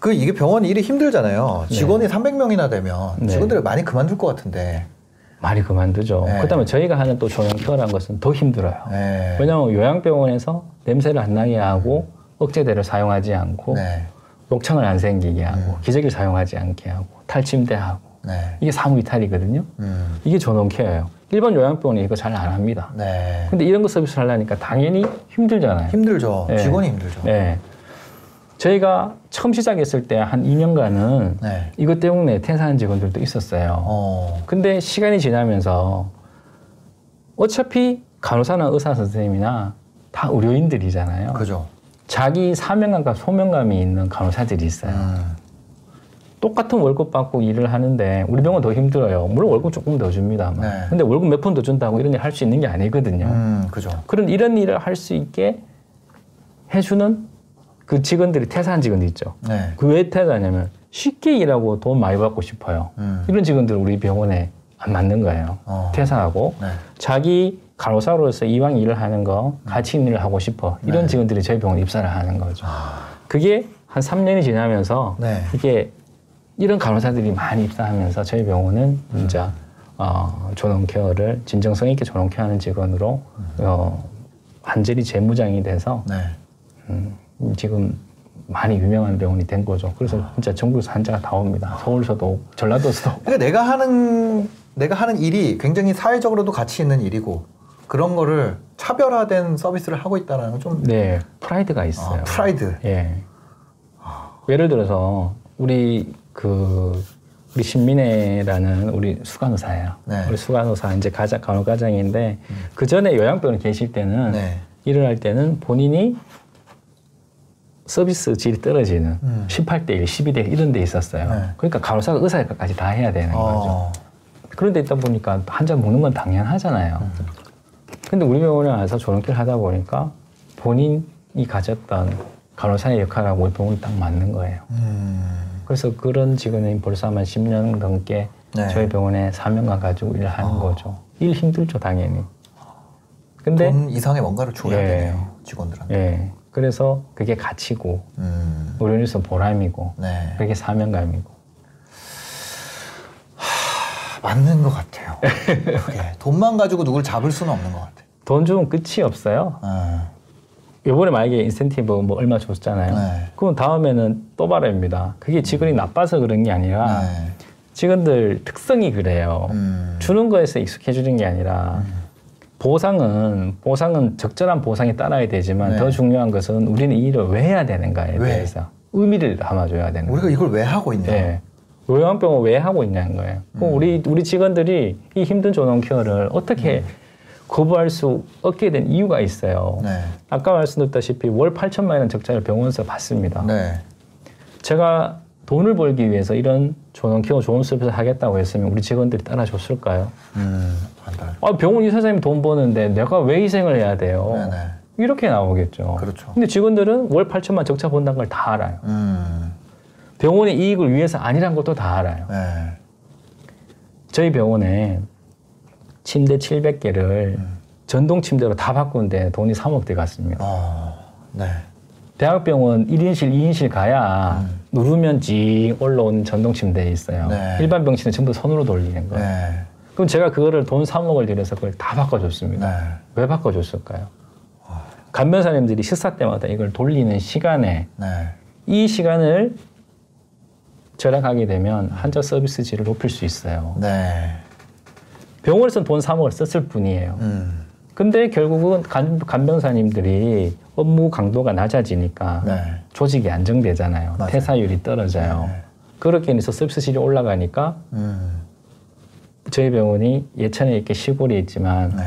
그 이게 병원 일이 힘들잖아요. 직원이 300명이나 되면 네. 직원들이 많이 그만둘 것 같은데. 말이 그만두죠. 네. 그다음에 저희가 하는 또 조영 케어라는 것은 더 힘들어요. 네. 왜냐하면 요양병원에서 냄새를 안 나게 하고 억제대를 사용하지 않고 네. 욕창을 안 생기게 하고 기저귀를 사용하지 않게 하고 탈침대하고 네. 이게 사무 이탈이거든요. 음. 이게 전원 케어예요. 일반 요양병원이 이거 잘 안 합니다. 네. 근데 이런 거 서비스를 하려니까 당연히 힘들잖아요. 힘들죠. 네. 직원이 힘들죠. 네. 저희가 처음 시작했을 때 한 2년간은 네. 이것 때문에 퇴사한 직원들도 있었어요. 어. 근데 시간이 지나면서 어차피 간호사나 의사 선생님이나 다 의료인들이잖아요. 그죠. 자기 사명감과 소명감이 있는 간호사들이 있어요. 음. 똑같은 월급 받고 일을 하는데 우리 병원 더 힘들어요. 물론 월급 조금 더 줍니다. 네. 근데 월급 몇 푼 더 준다고 이런 일 할 수 있는 게 아니거든요. 음, 그죠. 그런 이런 일을 할 수 있게 해주는 그 직원들이 퇴사한 직원들 있죠. 네. 그왜 퇴사하냐면 쉽게 일하고 돈 많이 받고 싶어요. 음. 이런 직원들 우리 병원에 안 맞는 거예요. 어. 퇴사하고 네. 자기 간호사로서 이왕 일을 하는 거 같이 일을 하고 싶어. 이런 네. 직원들이 저희 병원 입사를 하는 거죠. 그게 한 3년이 지나면서 네. 이게 이런 간호사들이 많이 입사하면서 저희 병원은 음. 진짜 어, 존엄 케어를 진정성 있게 존엄 케어하는 직원으로 어, 완전히 재무장이 돼서 네. 음, 지금 많이 유명한 병원이 된 거죠. 그래서 진짜 전국에서 환자가 다 옵니다. 서울서도 전라도에서도 오고. 그러니까 내가 하는 내가 하는 일이 굉장히 사회적으로도 가치 있는 일이고 그런 거를 차별화된 서비스를 하고 있다는 건좀 네 프라이드가 있어요. 아, 프라이드. 예. 예를 들어서 우리 그 우리 신민혜라는 우리 수간호사예요. 네. 우리 수간호사 이제 가장 간호과장인데 그 전에 요양병원에 계실 때는 네. 일을 할 때는 본인이 서비스 질이 떨어지는 음. 18대 1, 12대 1 이런 데 있었어요. 네. 그러니까 간호사가 의사까지 다 해야 되는 거죠. 어. 그런 데 있다 보니까 한 잔 먹는 건 당연하잖아요. 근데 우리 병원에 와서 졸업길 하다 보니까 본인이 가졌던 간호사의 역할하고 우리 병원이 딱 맞는 거예요. 음. 그래서 그런 직원이 벌써 한 10년 넘게 네. 저희 병원에 사명감 가지고 일을 하는 거죠. 일 힘들죠, 당연히. 근데, 돈 이상의 뭔가를 줘야 예. 되네요 직원들한테. 예. 그래서 그게 가치고, 음. 우리로서 보람이고, 네. 그게 사명감이고. 맞는 것 같아요. 그게 돈만 가지고 누굴 잡을 수는 없는 것 같아요. 돈 주면 끝이 없어요. 아, 요번에 만약에 인센티브 뭐 얼마 줬잖아요. 네. 그럼 다음에는 또 바랍니다. 그게 직원이 나빠서 그런 게 아니라 네. 직원들 특성이 그래요. 음. 주는 거에서 익숙해지는 게 아니라 보상은 보상은 적절한 보상이 따라야 되지만 네. 더 중요한 것은 우리는 이 일을 왜 해야 되는가에 왜? 대해서 의미를 담아줘야 되는 우리가. 이걸 왜 하고 있냐? 네. 요양병을 왜 하고 있냐는 거예요. 그럼 우리 우리 직원들이 이 힘든 존엄 케어를 어떻게 거부할 수 없게 된 이유가 있어요. 네. 아까 말씀드렸다시피 월 8천만 원 적자를 병원에서 받습니다. 네. 제가 돈을 벌기 위해서 이런 좋은 키워 좋은 서비스 하겠다고 했으면 우리 직원들이 따라줬을까요? 음, 반달. 아, 병원 의사선생님 돈 버는데 내가 왜 희생을 해야 돼요? 네네. 이렇게 나오겠죠. 그렇죠. 근데 직원들은 월 8천만 적자 본다는 걸 다 알아요. 음, 병원의 이익을 위해서 아니란 것도 다 알아요. 네. 저희 병원에 침대 700개를 음. 전동 침대로 다 바꾸는데 돈이 3억 대 갔습니다. 어, 네. 대학병원 1인실, 2인실 가야 누르면 찡 올라오는 전동 침대에 있어요. 음. 네. 일반 병실은 전부 손으로 돌리는 거예요. 네. 그럼 제가 그거를 돈 3억을 들여서 그걸 다 바꿔줬습니다. 네. 왜 바꿔줬을까요? 간변사님들이 식사 때마다 이걸 돌리는 시간에 네. 이 시간을 절약하게 되면 환자 서비스 질을 높일 수 있어요. 네. 병원에서는 돈 3억을 썼을 뿐이에요. 음, 근데 결국은 간, 간병사님들이 업무 강도가 낮아지니까 네. 조직이 안정되잖아요. 맞아요. 퇴사율이 떨어져요. 네. 그렇게 해서 서비스질이 올라가니까 음, 저희 병원이 예천에 이렇게 시골에 있지만 네.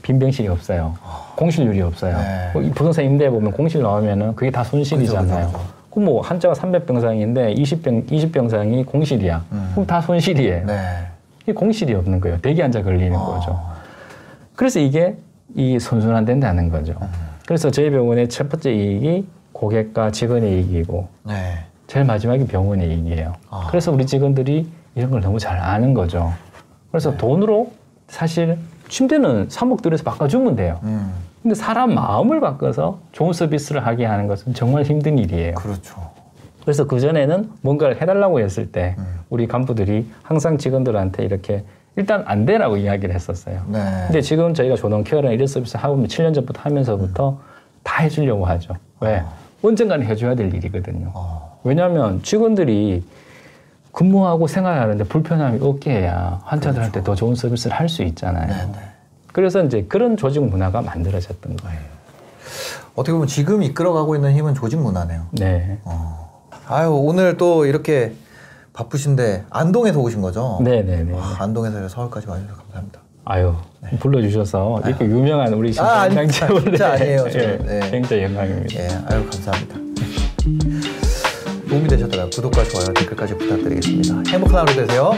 빈 병실이 없어요. 공실률이 없어요. 네. 뭐이 부동산 임대 보면 공실 나오면은 그게 다 손실이잖아요. 그죠, 그죠, 그죠. 그럼 뭐 한자가 300병상인데 20병 20병상이 공실이야. 음. 그럼 다 손실이에요. 네. 이 공실이 없는 거예요. 대기 환자 걸리는 어. 거죠. 그래서 이게 이 선순환 된다는 거죠. 음. 그래서 저희 병원의 첫 번째 이익이 고객과 직원의 이익이고 네. 제일 마지막이 병원의 이익이에요. 아. 그래서 우리 직원들이 이런 걸 너무 잘 아는 거죠. 그래서 네. 돈으로 사실 침대는 3억 들여서 바꿔주면 돼요. 음, 근데 사람 마음을 바꿔서 좋은 서비스를 하게 하는 것은 정말 힘든 일이에요. 그렇죠. 그래서 그전에는 뭔가를 해달라고 했을 때 음. 우리 간부들이 항상 직원들한테 이렇게 일단 안 되라고 이야기를 했었어요. 네. 근데 지금 저희가 조동 케어랑 이런 서비스 하고 7년 전부터 하면서부터 다 해주려고 하죠. 왜? 언젠가는 해줘야 될 일이거든요. 어, 왜냐하면 직원들이 근무하고 생활하는데 불편함이 없게 해야 환자들한테 더 좋은 서비스를 할 수 있잖아요. 네, 네. 그래서 이제 그런 조직 문화가 만들어졌던 거예요. 어떻게 보면 지금 이끌어가고 있는 힘은 조직 문화네요. 네. 어. 아유, 오늘 또 이렇게 바쁘신데 안동에서 오신 거죠? 네네네. 아, 안동에서 서울까지 와주셔서 감사합니다. 아유, 불러주셔서 이렇게 유명한 우리 네. 아, 아닙니다. 신장님을 진짜 아니에요, 저. 예, 네. 굉장히 영광입니다. 예, 아유 감사합니다. 도움이 되셨다면 구독과 좋아요, 댓글까지 부탁드리겠습니다. 행복한 하루 되세요.